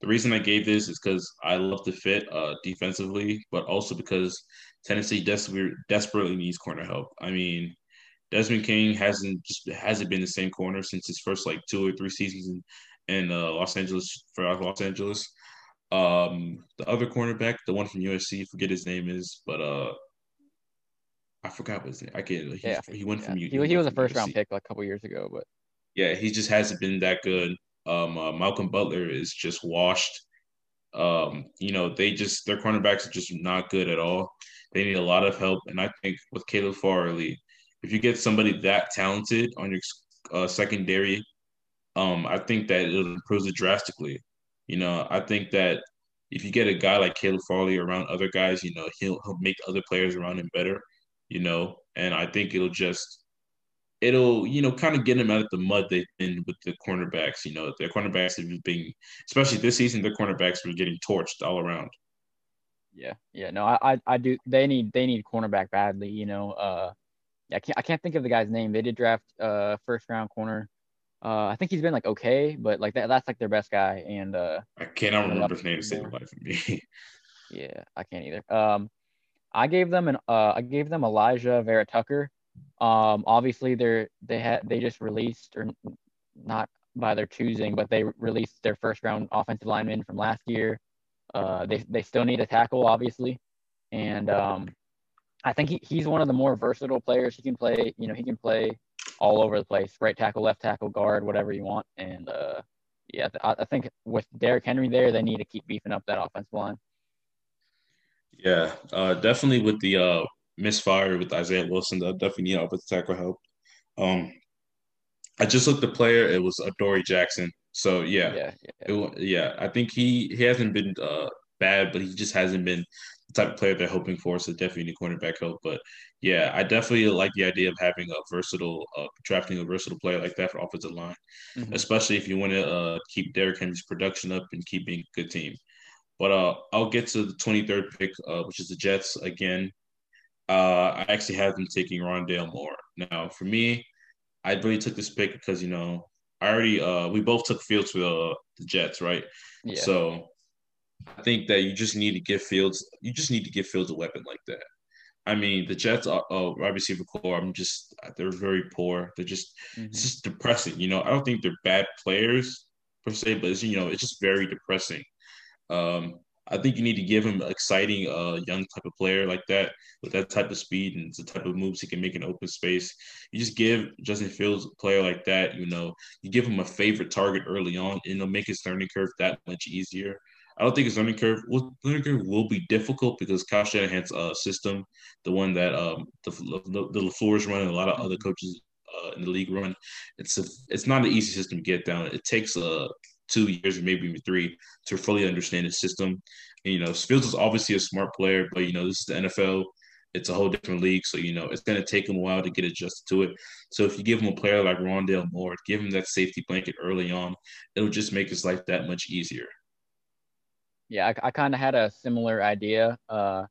the reason I gave this is because I love the fit uh, defensively, but also because Tennessee desperately desperately needs corner help. I mean, Desmond King hasn't just hasn't been the same corner since his first like two or three seasons in, in uh, Los Angeles for Los Angeles. Um, the other cornerback, the one from USC, forget his name is, but uh, I forgot his name. I can't. He, yeah, he went yeah. from He, he, he was a first USC. round pick like a couple years ago, but yeah, he just hasn't been that good. Um, uh, Malcolm Butler is just washed. Um, you know, they just their cornerbacks are just not good at all. They need a lot of help, and I think with Caleb Farley, if you get somebody that talented on your uh, secondary, um, I think that it improves it drastically. You know, I think that if you get a guy like Caleb Farley around other guys, you know, he'll he'll make other players around him better, you know, and I think it'll just it'll, you know, kind of get them out of the mud they've been with the cornerbacks. You know, their cornerbacks have been especially this season, their cornerbacks were getting torched all around. Yeah, yeah. No, I I do they need they need cornerback badly, you know. Uh I can't I can't think of the guy's name. They did draft uh first round corner uh, I think he's been like okay, but like that that's like their best guy. And uh, I cannot remember his name to save the life of me. yeah, I can't either. Um, I gave them an uh, I gave them Alijah Vera-Tucker. Um, obviously they're they had they just released or not by their choosing, but they released their first round offensive lineman from last year. Uh, they they still need a tackle, obviously, and um, I think he, he's one of the more versatile players. He can play, you know, he can play all over the place, right tackle, left tackle, guard, whatever you want. And uh, yeah, I, I think with Derrick Henry there, they need to keep beefing up that offensive line. Yeah, uh, definitely with the uh, misfire with Isaiah Wilson, they definitely need offensive tackle help. Um, I just looked at the player; it was Adoree Jackson. So yeah, yeah, yeah. It, yeah I think he he hasn't been uh, bad, but he just hasn't been the type of player they're hoping for. So definitely need cornerback help. But Yeah, I definitely like the idea of having a versatile, uh, drafting a versatile player like that for offensive line, mm-hmm. especially if you want to uh, keep Derrick Henry's production up and keep being a good team. But uh, I'll get to the 23rd pick, uh, which is the Jets again. Uh, I actually have them taking Rondale Moore. Now, for me, I really took this pick because you know I already uh, we both took Fields for the, the Jets, right? Yeah. So I think that you just need to give Fields you just need to give Fields a weapon like that. I mean, the Jets are uh, wide receiver core. I'm just they're very poor. They're just mm-hmm. it's just depressing. You know, I don't think they're bad players per se, but it's, you know, it's just very depressing. Um, I think you need to give him an exciting uh, young type of player like that with that type of speed and the type of moves he can make in open space. You just give Justin Fields a player like that, you know, you give him a favorite target early on, and it'll make his learning curve that much easier. I don't think his learning curve will learning curve will be difficult because Kyle Shanahan's uh, system, the one that um, the the, the LaFleur's run and a lot of other coaches uh, in the league run, it's a it's not an easy system to get down. It takes uh, two years or maybe even three to fully understand the system. And, you know, Fields is obviously a smart player, but you know, this is the NFL. It's a whole different league, so you know it's going to take him a while to get adjusted to it. So if you give him a player like Rondale Moore, give him that safety blanket early on, it'll just make his life that much easier. Yeah, I, I kind of had a similar idea. Uh,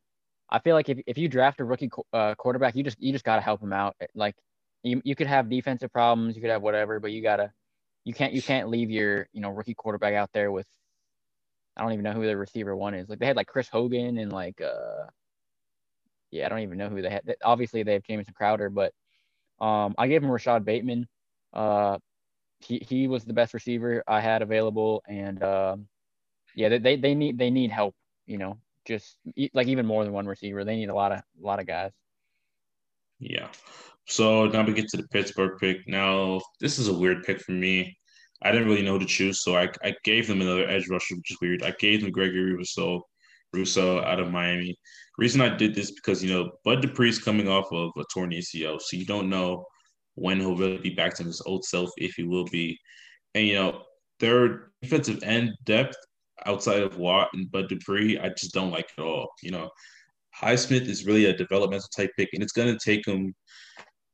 I feel like if, if you draft a rookie uh, quarterback, you just you just got to help him out. Like you, you could have defensive problems, you could have whatever, but you gotta you can't you can't leave your you know rookie quarterback out there with I don't even know who the receiver one is. Like they had like Chris Hogan and like uh yeah, I don't even know who they had. Obviously they have Jamison Crowder, but um I gave him Rashod Bateman. Uh he he was the best receiver I had available and um yeah, they they need they need help, you know, just like even more than one receiver. They need a lot of a lot of guys. Yeah. So now we get to the Pittsburgh pick. Now this is a weird pick for me. I didn't really know who to choose, so I, I gave them another edge rusher, which is weird. I gave them Gregory Rousseau, Rousseau out of Miami. Reason I did this because you know Bud Dupree's coming off of a torn ACL, so you don't know when he'll really be back to his old self if he will be. And you know their defensive end depth outside of Watt and Bud Dupree, I just don't like at all. You know, Highsmith is really a developmental type pick, and it's going to take him.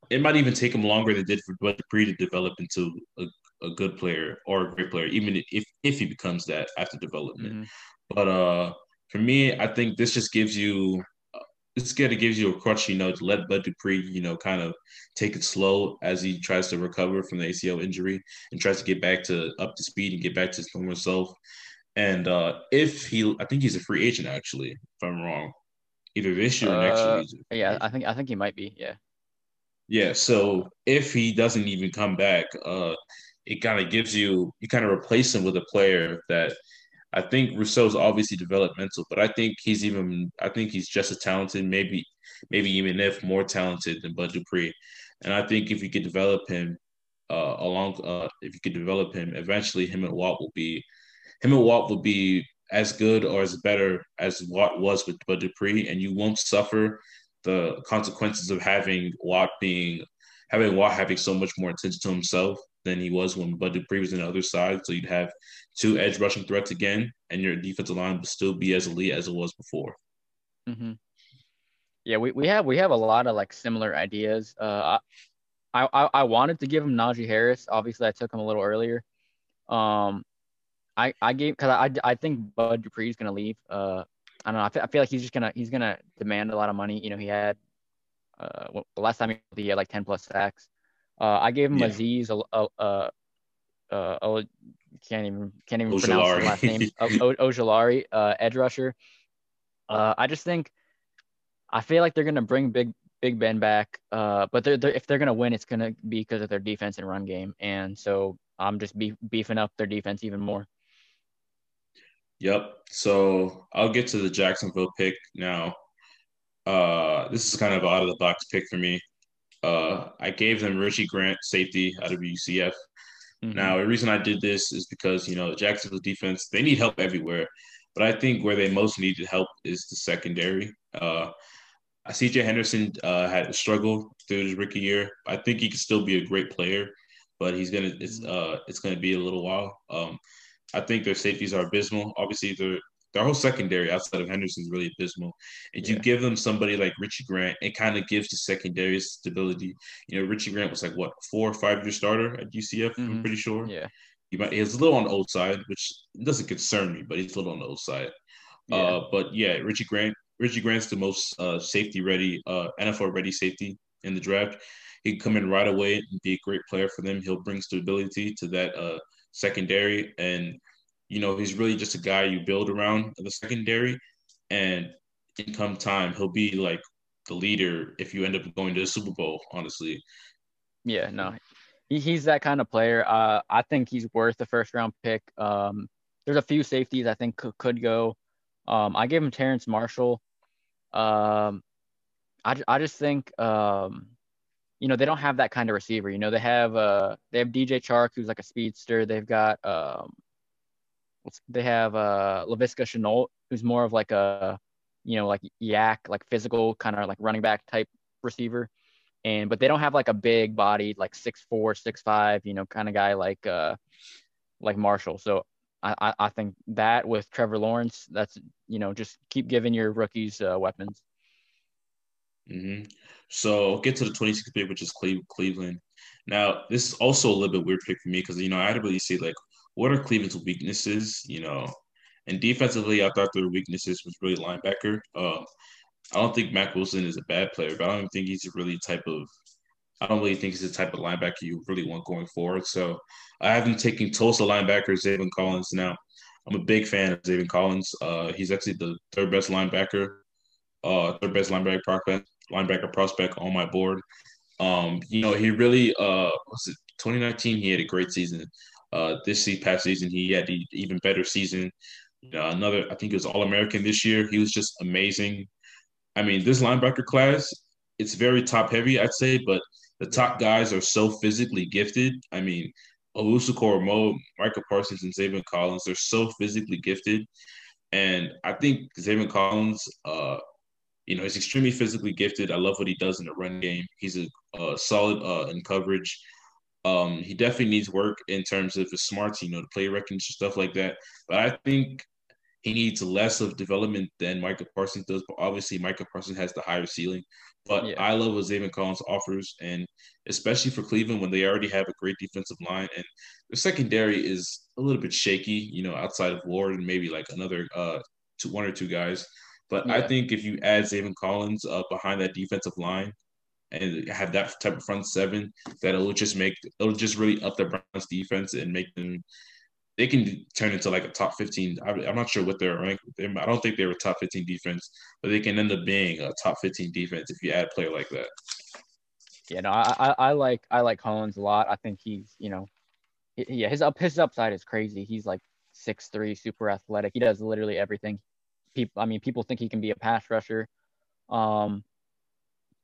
It might even take him longer than it did for Bud Dupree to develop into a, a good player or a great player, even if if he becomes that after development. Mm-hmm. But uh, for me, I think this just gives you it's kind of gives you a crutch, you know, to let Bud Dupree, you know, kind of take it slow as he tries to recover from the ACL injury and tries to get back to up to speed and get back to his normal self. And uh, if he, I think he's a free agent actually, if I'm wrong, either this year or next year. Uh, yeah, I think I think he might be. Yeah. Yeah. So if he doesn't even come back, uh, it kind of gives you you kind of replace him with a player that I think Rousseau's obviously developmental, but I think he's even I think he's just as talented, maybe maybe even if more talented than Bud Dupree. And I think if you could develop him uh, along, uh, if you could develop him, eventually him and Watt will be him and Watt will be as good or as better as Watt was with Bud Dupree, and you won't suffer the consequences of having Watt being having Watt having so much more attention to himself than he was when Bud Dupree was on the other side. So you'd have two edge rushing threats again, and your defensive line would still be as elite as it was before. Mm-hmm. Yeah, we, we have we have a lot of like similar ideas. Uh, I I, I wanted to give him Najee Harris. Obviously, I took him a little earlier. Um, I I gave because I I think Bud Dupree is gonna leave. Uh, I don't know. I feel, I feel like he's just gonna he's gonna demand a lot of money. You know, he had uh well, the last time he had like ten plus sacks. Uh, I gave him yeah. Azeez, uh, uh, uh, uh, can't even can't even Ojulari. pronounce the last name. o- Ojulari, uh, edge rusher. Uh, I just think I feel like they're gonna bring Big Big Ben back. Uh, but they're, they're, if they're gonna win, it's gonna be because of their defense and run game. And so I'm just be- beefing up their defense even more. Yep. So I'll get to the Jacksonville pick now. Uh, this is kind of out of the box pick for me. Uh, I gave them Richie Grant, safety out of UCF. Mm-hmm. Now, the reason I did this is because, you know, the Jacksonville defense, they need help everywhere. But I think where they most needed help is the secondary. Uh, CJ Henderson uh, had struggled through his rookie year. I think he could still be a great player, but he's gonna it's uh it's gonna be a little while. Um, I think their safeties are abysmal. Obviously, their their whole secondary outside of Henderson is really abysmal. And yeah. you give them somebody like Richie Grant, it kind of gives the secondary stability. You know, Richie Grant was like what four or five year starter at UCF. Mm-hmm. I'm pretty sure. Yeah, he might. He's a little on the old side, which doesn't concern me, but he's a little on the old side. Yeah. Uh, but yeah, Richie Grant. Richie Grant's the most uh, safety ready, uh, NFL ready safety in the draft. He can come in right away and be a great player for them. He'll bring stability to that uh, secondary, and you know he's really just a guy you build around the secondary. And in come time, he'll be like the leader if you end up going to the Super Bowl. Honestly. Yeah, no, he, he's that kind of player. Uh, I think he's worth the first round pick. Um, there's a few safeties I think could, could go. Um, I gave him Terrence Marshall. Um, I, I just think um, you know, they don't have that kind of receiver. You know, they have uh they have DJ Chark who's like a speedster. They've got um they have uh Laviska Shenault who's more of like a you know like yak like physical kind of like running back type receiver. And but they don't have like a big body like six four, six five, you know, kind of guy like uh like Marshall. So I, I think that with Trevor Lawrence, that's you know just keep giving your rookies uh, weapons. Mm-hmm. So get to the 26th pick, which is Cleveland. Now, this is also a little bit weird pick for me because you know I had to really see like what are Cleveland's weaknesses, you know, and defensively I thought their weaknesses was really linebacker. Uh, I don't think Mack Wilson is a bad player, but I don't think he's really type of I don't really think he's the type of linebacker you really want going forward. So I have him taking Tulsa linebacker Zaven Collins. Now I'm a big fan of Zaven Collins. Uh, he's actually the third best linebacker, uh, third best linebacker prospect linebacker prospect on my board. Um, you know, he really uh was it 2019, he had a great season. Uh this past season he had an even better season. Uh, another, I think it was All American this year. He was just amazing. I mean, this linebacker class, it's very top heavy, I'd say, but the top guys are so physically gifted. I mean, Owusu-Koramoah, Micah Parsons, and Zaven Collins, they're so physically gifted. And I think Zaven Collins, uh, you know, he's extremely physically gifted. I love what he does in the run game. He's a, a solid uh, in coverage. Um, he definitely needs work in terms of his smarts, you know, the play recognition stuff like that. But I think he needs less of development than Micah Parsons does. But obviously, Micah Parsons has the higher ceiling. But yeah. I love what Zaven Collins offers, and especially for Cleveland when they already have a great defensive line and the secondary is a little bit shaky, you know, outside of Ward and maybe like another uh, two, one or two guys. But yeah. I think if you add Zaven Collins uh, behind that defensive line and have that type of front seven, that it'll just make it'll just really up the Browns defense and make them. They can turn into like a top fifteen. I'm not sure what they're ranked. I don't think they were top fifteen defense, but they can end up being a top fifteen defense if you add a player like that. Yeah, no, I, I like I like Collins a lot. I think he's you know, yeah, his up his upside is crazy. He's like six three, super athletic. He does literally everything people I mean people think he can be a pass rusher. Um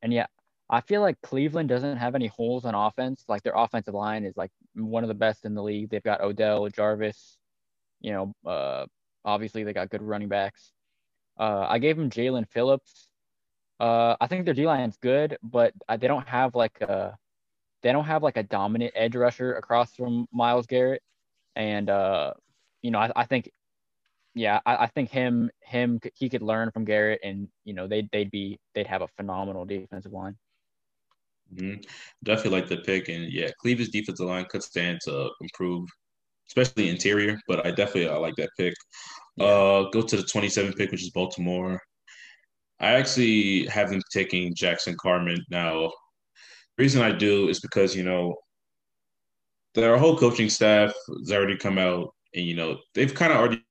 and yeah, I feel like Cleveland doesn't have any holes on offense. Like their offensive line is like one of the best in the league. They've got Odell, Jarvis, you know, uh obviously they got good running backs. Uh I gave him Jaelan Phillips. Uh I think their D line's good, but they don't have like a they don't have like a dominant edge rusher across from Myles Garrett. And uh you know, I, I think yeah, I, I, think him him he could learn from Garrett, and you know they'd they'd be they'd have a phenomenal defensive line. Mm-hmm. Definitely like the pick, and yeah, Cleveland's defensive line could stand to improve, especially interior. But I definitely I like that pick. Yeah. Uh, go to the 27 pick, which is Baltimore. I actually have them taking Jackson Carman Now, the reason I do is because you know their whole coaching staff has already come out, and you know they've kind of already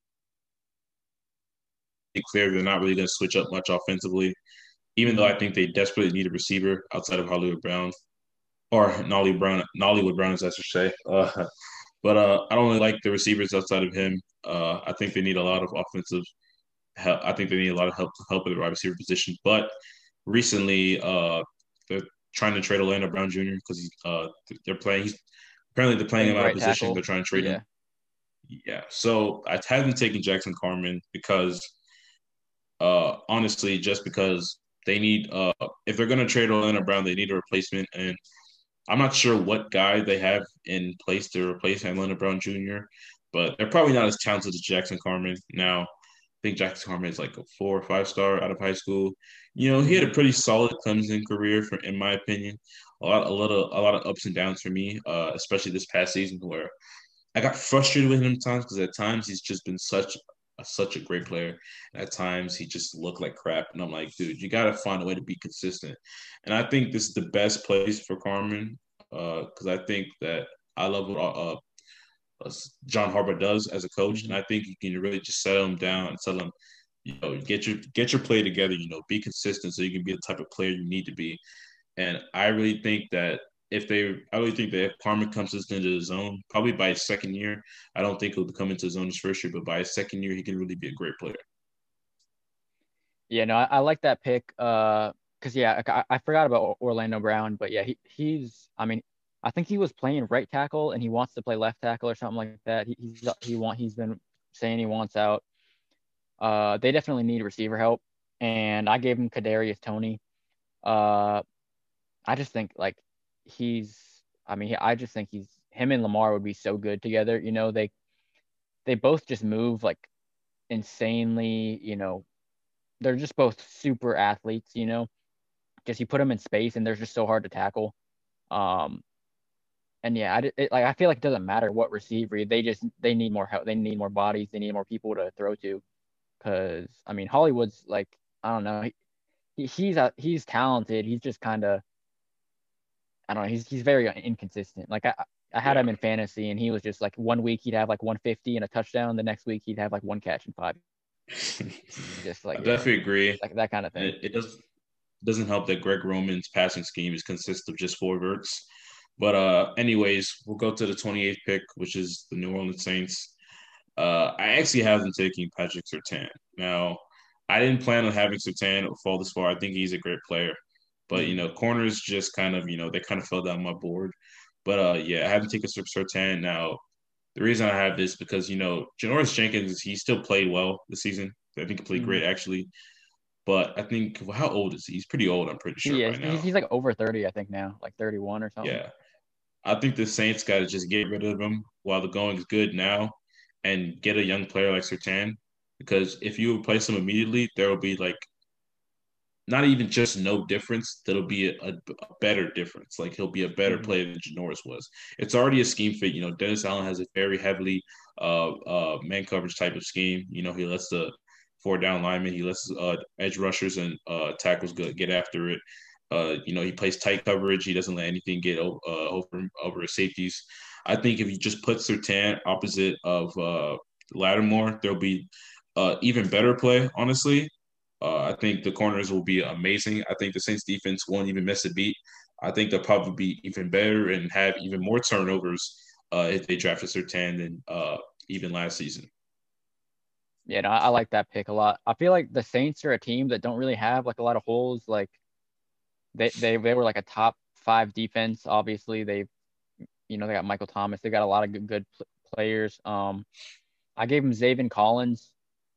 clear they're not really going to switch up much offensively, even though I think they desperately need a receiver outside of Hollywood Brown or Nolly Brown, Nollywood Brown, as I should say. Uh, but uh, I don't really like the receivers outside of him. Uh, I think they need a lot of offensive help. I think they need a lot of help to help at the wide receiver position. But recently, uh, they're trying to trade Orlando Brown Jr. because uh, they're playing. He's apparently they're playing him out of position. Tackle. They're trying to trade yeah. him. Yeah. So I haven't taken Jackson Carman because uh, honestly, just because they need, uh, if they're going to trade Orlando Brown, they need a replacement. And I'm not sure what guy they have in place to replace Orlando Brown Jr., but they're probably not as talented as Jackson Carman. Now, I think Jackson Carman is like a four or five star out of high school. You know, he had a pretty solid Clemson career, for in my opinion. A lot, a lot of, a lot of ups and downs for me, uh, especially this past season, where I got frustrated with him at times because at times he's just been such such a great player. At times he just looked like crap. And I'm like, dude, you got to find a way to be consistent. And I think this is the best place for Carman because uh, I think that I love what uh, uh, John Harbaugh does as a coach. And I think you can really just settle him down and tell him, you know, get your get your play together, you know, be consistent so you can be the type of player you need to be. And I really think that if they, I really think that if Carman comes into the zone, probably by his second year, I don't think he'll come into the zone his first year, but by his second year, he can really be a great player. Yeah, no, I, I like that pick. Uh, cause yeah, I, I, forgot about Orlando Brown, but yeah, he, he's, I mean, I think he was playing right tackle and he wants to play left tackle or something like that. He, he's, he want, he's been saying he wants out. Uh, they definitely need receiver help, and I gave him Kadarius Toney. Uh, I just think like he's I mean, I just think he's him and Lamar would be so good together. You know, they they both just move like insanely, you know, they're just both super athletes, you know. Just you put them in space and they're just so hard to tackle. Um and yeah, I, it, like I feel like it doesn't matter what receiver they just they need more help. They need more bodies. They need more people to throw to. Because I mean, Hollywood's like I don't know. He, he's a, he's talented. He's just kind of I don't know. He's he's very inconsistent. Like I I had yeah. him in fantasy, and he was just like one week he'd have like 150 and a touchdown. The next week he'd have like one catch and five. just like I definitely agree. Like that kind of thing. It, it does doesn't help that Greg Roman's passing scheme is consists of just four verts. But uh, anyways, we'll go to the 28th pick, which is the New Orleans Saints. Uh, I actually have them taking Patrick Surtain. Now, I didn't plan on having Surtain fall this far. I think he's a great player. But you know, corners just kind of you know they kind of fell down my board. But uh, yeah, I haven't taken Surtain now. The reason I have this because you know Janoris Jenkins he still played well this season. I think he played mm-hmm. great actually. But I think well, how old is he? He's pretty old. I'm pretty sure. Yeah, right he's, he's like over thirty. I think now, like thirty-one or something. Yeah, I think the Saints got to just get rid of him while the going is good now, and get a young player like Surtain. Because if you replace him immediately, there will be like not even just no difference, that'll be a, a, better difference. Like he'll be a better mm-hmm. player than Janoris was. It's already a scheme fit. You know, Dennis Allen has a very heavily uh, uh, man coverage type of scheme. You know, he lets the four down linemen, he lets uh, edge rushers and uh, tackles go, get after it. Uh, you know, he plays tight coverage. He doesn't let anything get uh, over over his safeties. I think if you just put Surtain opposite of uh, Lattimore, there'll be uh, even better play, honestly. Uh, I think the corners will be amazing. I think the Saints defense won't even miss a beat. I think they'll probably be even better and have even more turnovers uh, if they draft a Surtain than uh, even last season. Yeah, no, I like that pick a lot. I feel like the Saints are a team that don't really have like a lot of holes. Like they they, they were like a top five defense. Obviously, they you know they got Michael Thomas. They got a lot of good, good players. Um, I gave him Zaven Collins.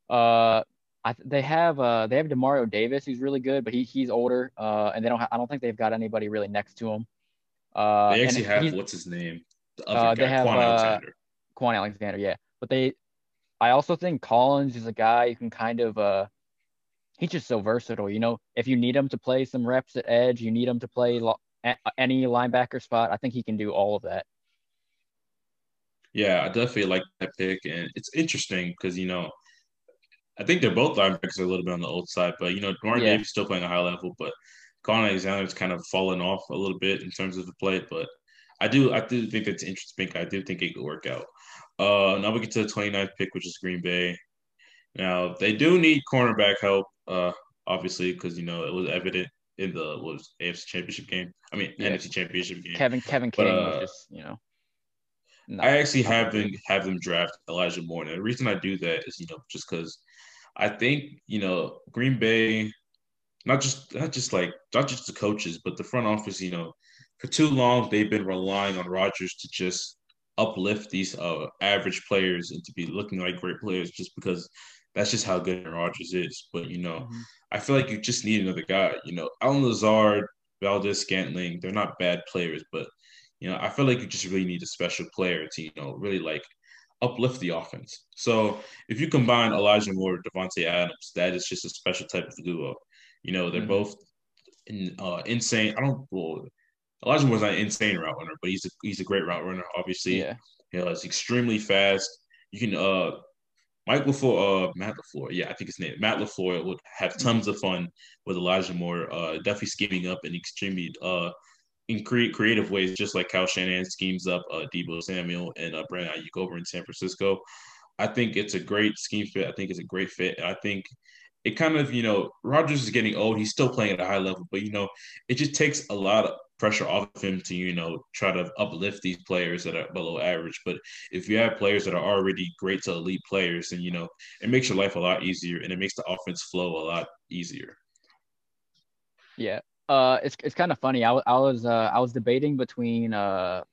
Uh, I, they have uh, they have Demario Davis, who's really good, but he he's older, uh, and they don't. Ha- I don't think they've got anybody really next to him. Uh, they actually have what's his name? The uh, they have Kwon uh, Alexander. Kwon Alexander, yeah. But they, I also think Collins is a guy you can kind of. Uh, he's just so versatile. You know, if you need him to play some reps at edge, you need him to play lo- any linebacker spot. I think he can do all of that. Yeah, I definitely like that pick, and it's interesting because you know I think they're both linebackers are a little bit on the old side, but you know, Demario yeah. Davis still playing a high level, but Kwon Alexander's kind of fallen off a little bit in terms of the play. But I do I do think that's interesting. I do think it could work out. Uh, now we get to the 29th pick, which is Green Bay. Now they do need cornerback help, uh, obviously, because you know it was evident in the was AFC Championship game. I mean yeah. NFC Championship game. Kevin Kevin King but, uh, was just you know. I actually have them have them draft Elijah Moore. And the reason I do that is you know just because I think you know Green Bay, not just not just like not just the coaches, but the front office. You know, for too long they've been relying on Rodgers to just uplift these uh, average players and to be looking like great players, just because that's just how good Rodgers is. But you know, mm-hmm. I feel like you just need another guy. You know, Allen Lazard, Valdes-Scantling, they're not bad players, but you know, I feel like you just really need a special player to you know really like uplift the offense. So if you combine Elijah Moore, Davante Adams, that is just a special type of duo. You know, they're mm-hmm. both in, uh, insane. I don't. Well, Elijah Moore's not an insane route runner, but he's a he's a great route runner. Obviously, yeah. You know, it's extremely fast. You can uh Mike LaFleur, uh, Matt LaFleur, yeah, I think his name, Matt LaFleur would have tons of fun with Elijah Moore, uh, definitely scheming up in extremely uh, in create creative ways, just like Kyle Shanahan schemes up uh, Deebo Samuel and uh, Brandon Aiyuk over in San Francisco. I think it's a great scheme fit. I think it's a great fit. I think it kind of, you know, Rodgers is getting old. He's still playing at a high level, but, you know, it just takes a lot of pressure off of him to, you know, try to uplift these players that are below average. But if you have players that are already great to elite players, then, you know, it makes your life a lot easier and it makes the offense flow a lot easier. Yeah. Uh, it's, it's kind of funny. I, I was uh, I was debating between uh,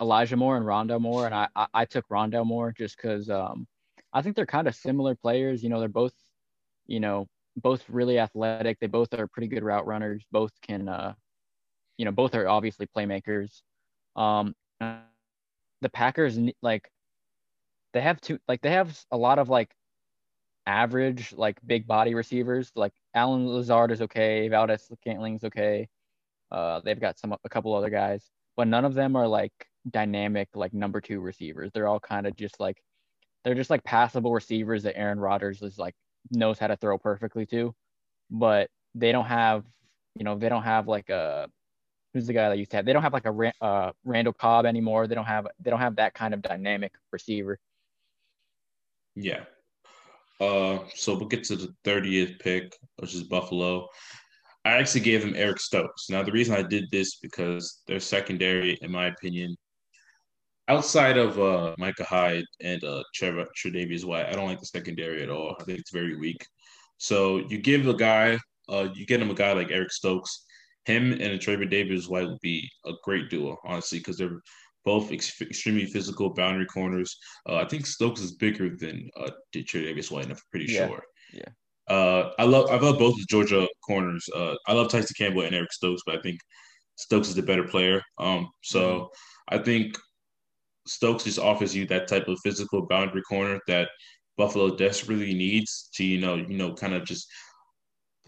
Elijah Moore and Rondale Moore, and I, I, I took Rondale Moore just because um, I think they're kind of similar players. You know, they're both you know, both really athletic. They both are pretty good route runners. Both can, uh, you know, both are obviously playmakers. Um, the Packers like they have two like they have a lot of like average like big body receivers. Like Allen Lazard is okay, Valdes Scantling's okay. Uh, they've got some a couple other guys, but none of them are like dynamic like number two receivers. They're all kind of just like they're just like passable receivers that Aaron Rodgers is like knows how to throw perfectly too, but they don't have, you know, they don't have like a who's the guy that used to have. They don't have like a uh, Randall Cobb anymore. They don't have they don't have that kind of dynamic receiver. Yeah. Uh, so we'll get to the 30th pick, which is Buffalo. I actually gave them Eric Stokes. Now the reason I did this because their secondary, in my opinion, outside of uh, Micah Hyde and uh, Trevor Tre'Davious White, I don't like the secondary at all. I think it's very weak. So you give a guy, uh, you get him a guy like Eric Stokes. Him and a Trevor Davis White would be a great duo, honestly, because they're both ex- extremely physical boundary corners. Uh, I think Stokes is bigger than uh, Tre'Davious White. I'm pretty yeah. sure. Yeah. Uh, I love I love both the Georgia corners. Uh, I love Tyson Campbell and Eric Stokes, but I think Stokes is the better player. Um, so mm-hmm. I think Stokes just offers you that type of physical boundary corner that Buffalo desperately needs to, you know, you know, kind of just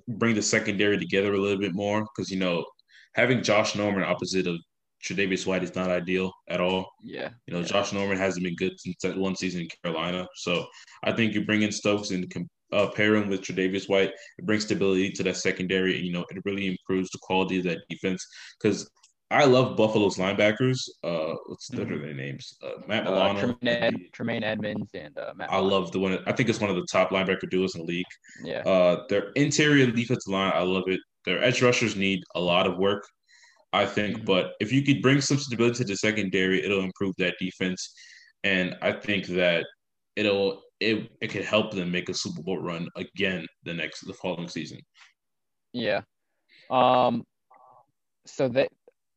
bring the secondary together a little bit more. Because you know, having Josh Norman opposite of Tre'Davious White is not ideal at all. Yeah, you know, yeah. Josh Norman hasn't been good since that one season in Carolina. So I think you bring in Stokes and uh, pair him with Tre'Davious White. It brings stability to that secondary. And, you know, it really improves the quality of that defense because I love Buffalo's linebackers. Uh, what's mm-hmm. what are their names? Uh, Matt uh, Milano, uh, Tremaine, Ed, Tremaine, Edmunds, and uh, Matt. I love the one. I think it's one of the top linebacker duos in the league. Yeah. Uh, their interior defensive line, I love it. Their edge rushers need a lot of work, I think. Mm-hmm. But if you could bring some stability to the secondary, it'll improve that defense, and I think that it'll it it could help them make a Super Bowl run again the next the following season. Yeah. Um. So that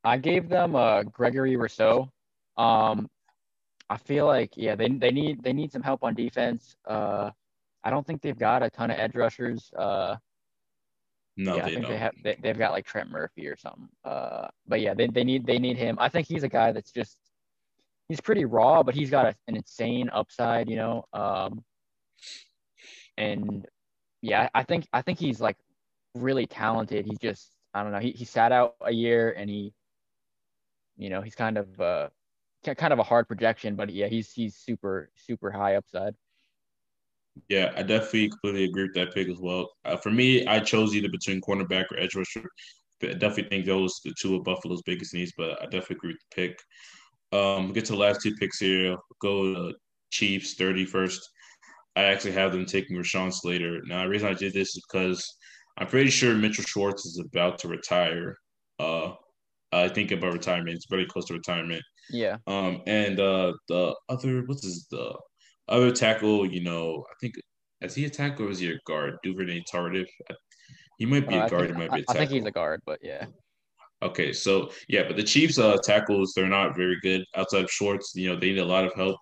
I gave them uh, Gregory Rousseau. Um, I feel like yeah, they they need they need some help on defense. Uh, I don't think they've got a ton of edge rushers. Uh, no, yeah, they I think don't. they have they, they've got like Trent Murphy or something. Uh, but yeah, they they need they need him. I think he's a guy that's just he's pretty raw, but he's got a, an insane upside, you know. Um, and yeah, I think I think he's like really talented. He's just I don't know. He he sat out a year and he you know, he's kind of uh, kind of a hard projection, but yeah, he's he's super super high upside. Yeah, I definitely completely agree with that pick as well. Uh, for me, I chose either between cornerback or edge rusher. I definitely think those the two of Buffalo's biggest needs, but I definitely agree with the pick. Um, we'll get to the last two picks here. Go to Chiefs 31st. I actually have them taking Rashawn Slater. Now, the reason I did this is because I'm pretty sure Mitchell Schwartz is about to retire. Uh, I think about retirement. It's very close to retirement. Yeah. Um, and uh, the other what's his the other tackle? You know, I think is he a tackle or is he a guard? Duvernay Tardif. He might be uh, a guard. Think, he might be a tackle. I think he's a guard, but yeah. Okay, so yeah, but the Chiefs' uh, tackles they're not very good outside of Schwartz. You know, they need a lot of help.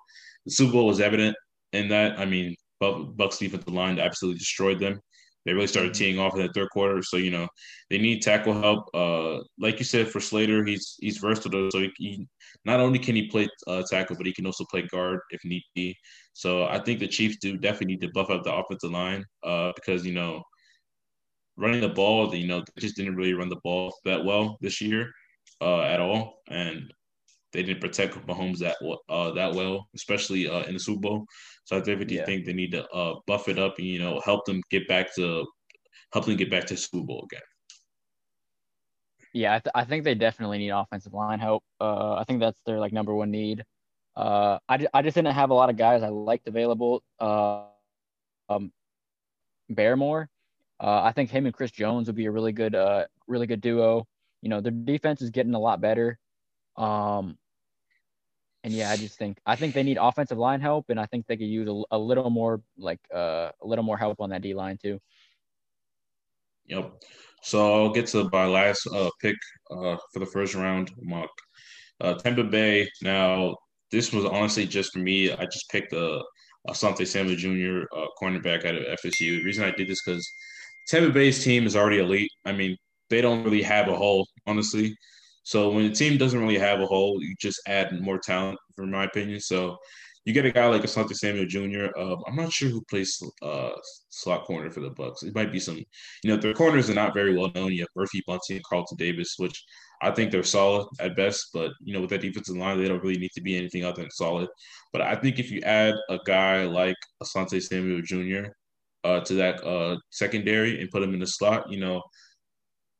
The Super Bowl was evident in that. I mean, Bucks defensive line absolutely destroyed them. They really started mm-hmm. teeing off in the third quarter. So you know they need tackle help. Uh, like you said, for Slater, he's he's versatile. So he, he not only can he play uh, tackle, but he can also play guard if need be. So I think the Chiefs do definitely need to buff up the offensive line uh, because you know running the ball, you know, they just didn't really run the ball that well this year uh, at all, and they didn't protect Mahomes that uh, that well, especially uh, in the Super Bowl. So I definitely yeah. think they need to uh, buff it up and you know help them get back to help them get back to Super Bowl again. Yeah, I, th- I think they definitely need offensive line help. Uh, I think that's their like number one need. Uh, I, I just didn't have a lot of guys I liked available. Uh, um, Barmore, uh, I think him and Chris Jones would be a really good, uh, really good duo. You know, their defense is getting a lot better. Um, and yeah, I just think I think they need offensive line help, and I think they could use a, a little more like uh, a little more help on that D line too. Yep. So I'll get to my last uh, pick uh, for the first round mock. Uh, Tampa Bay. Now this was honestly just for me. I just picked a, a Asante Samuel Jr. Uh, cornerback out of FSU. The reason I did this because Tampa Bay's team is already elite. I mean, they don't really have a hole, honestly. So when the team doesn't really have a hole, you just add more talent, for my opinion. So you get a guy like Asante Samuel Jr. Uh, I'm not sure who plays uh, slot corner for the Bucks. It might be some, you know, their corners are not very well known You have Murphy Bunting and Carlton Davis, which I think they're solid at best, but you know, with that defensive line, they don't really need to be anything other than solid. But I think if you add a guy like Asante Samuel Jr. Uh, to that uh, secondary and put him in the slot, you know,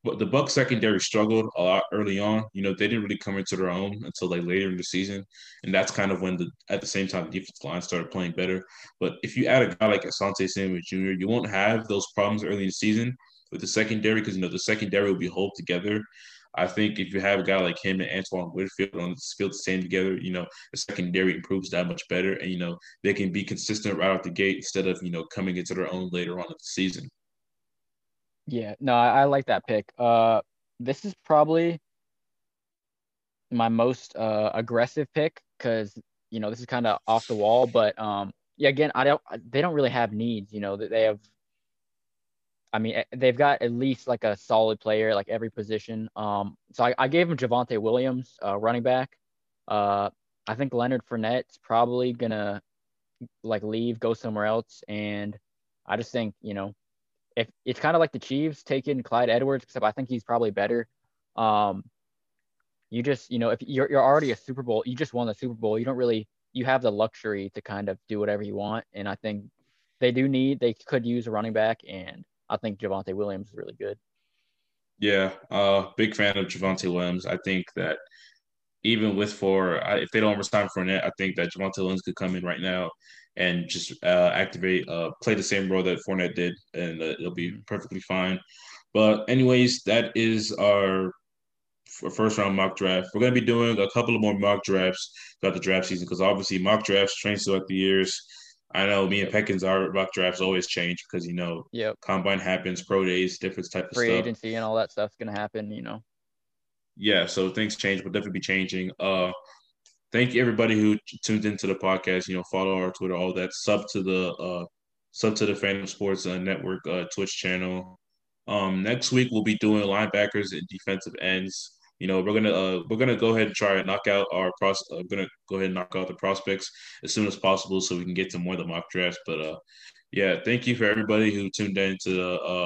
but the Buck secondary struggled a lot early on. You know, they didn't really come into their own until like later in the season, and that's kind of when the at the same time the defensive line started playing better. But if you add a guy like Asante Samuel Jr., you won't have those problems early in the season with the secondary because you know the secondary will be hold together. I think if you have a guy like him and Antoine Winfield on the field staying together, you know, the secondary improves that much better. And, you know, they can be consistent right out the gate instead of, you know, coming into their own later on in the season. Yeah, no, I, I like that pick. Uh, this is probably my most uh, aggressive pick because you know this is kind of off the wall, but um, yeah, again, I don't. They don't really have needs. You know that they have. I mean, eh, they've got at least like a solid player like every position. Um, so I, I gave him Javonte Williams, uh, running back. Uh, I think Leonard Fournette's probably gonna like leave, go somewhere else, and I just think you know if it's kind of like the Chiefs taking Clyde Edwards, except I think he's probably better. Um, you just, you know, if you're, you're already a Super Bowl, you just won the Super Bowl. You don't really, you have the luxury to kind of do whatever you want. And I think they do need, they could use a running back. And I think Javonte Williams is really good. Yeah. Uh, big fan of Javonte Williams. I think that even with four, if they don't resign Fournette, I think that Javonte Williams could come in right now and just uh, activate, uh, play the same role that Fournette did, and uh, it'll be perfectly fine. But anyways, that is our first round mock draft. We're going to be doing a couple of more mock drafts throughout the draft season because obviously mock drafts change throughout the years. I know me and Peckins, our mock drafts always change because you know, yep. combine happens, pro days, different type of Free stuff. agency and all that stuff's going to happen. You know. Yeah, so things change. We'll definitely be changing. Uh, thank you everybody who tuned into the podcast. You know, follow our Twitter, all that. Sub to the uh, sub to the Phantom Sports uh, Network uh, Twitch channel. Um, next week we'll be doing linebackers and defensive ends. You know, we're gonna uh, we're gonna go ahead and try and knock out our pros. Uh, gonna go ahead and knock out the prospects as soon as possible so we can get to more of the mock drafts. But uh, yeah, thank you for everybody who tuned in to the uh,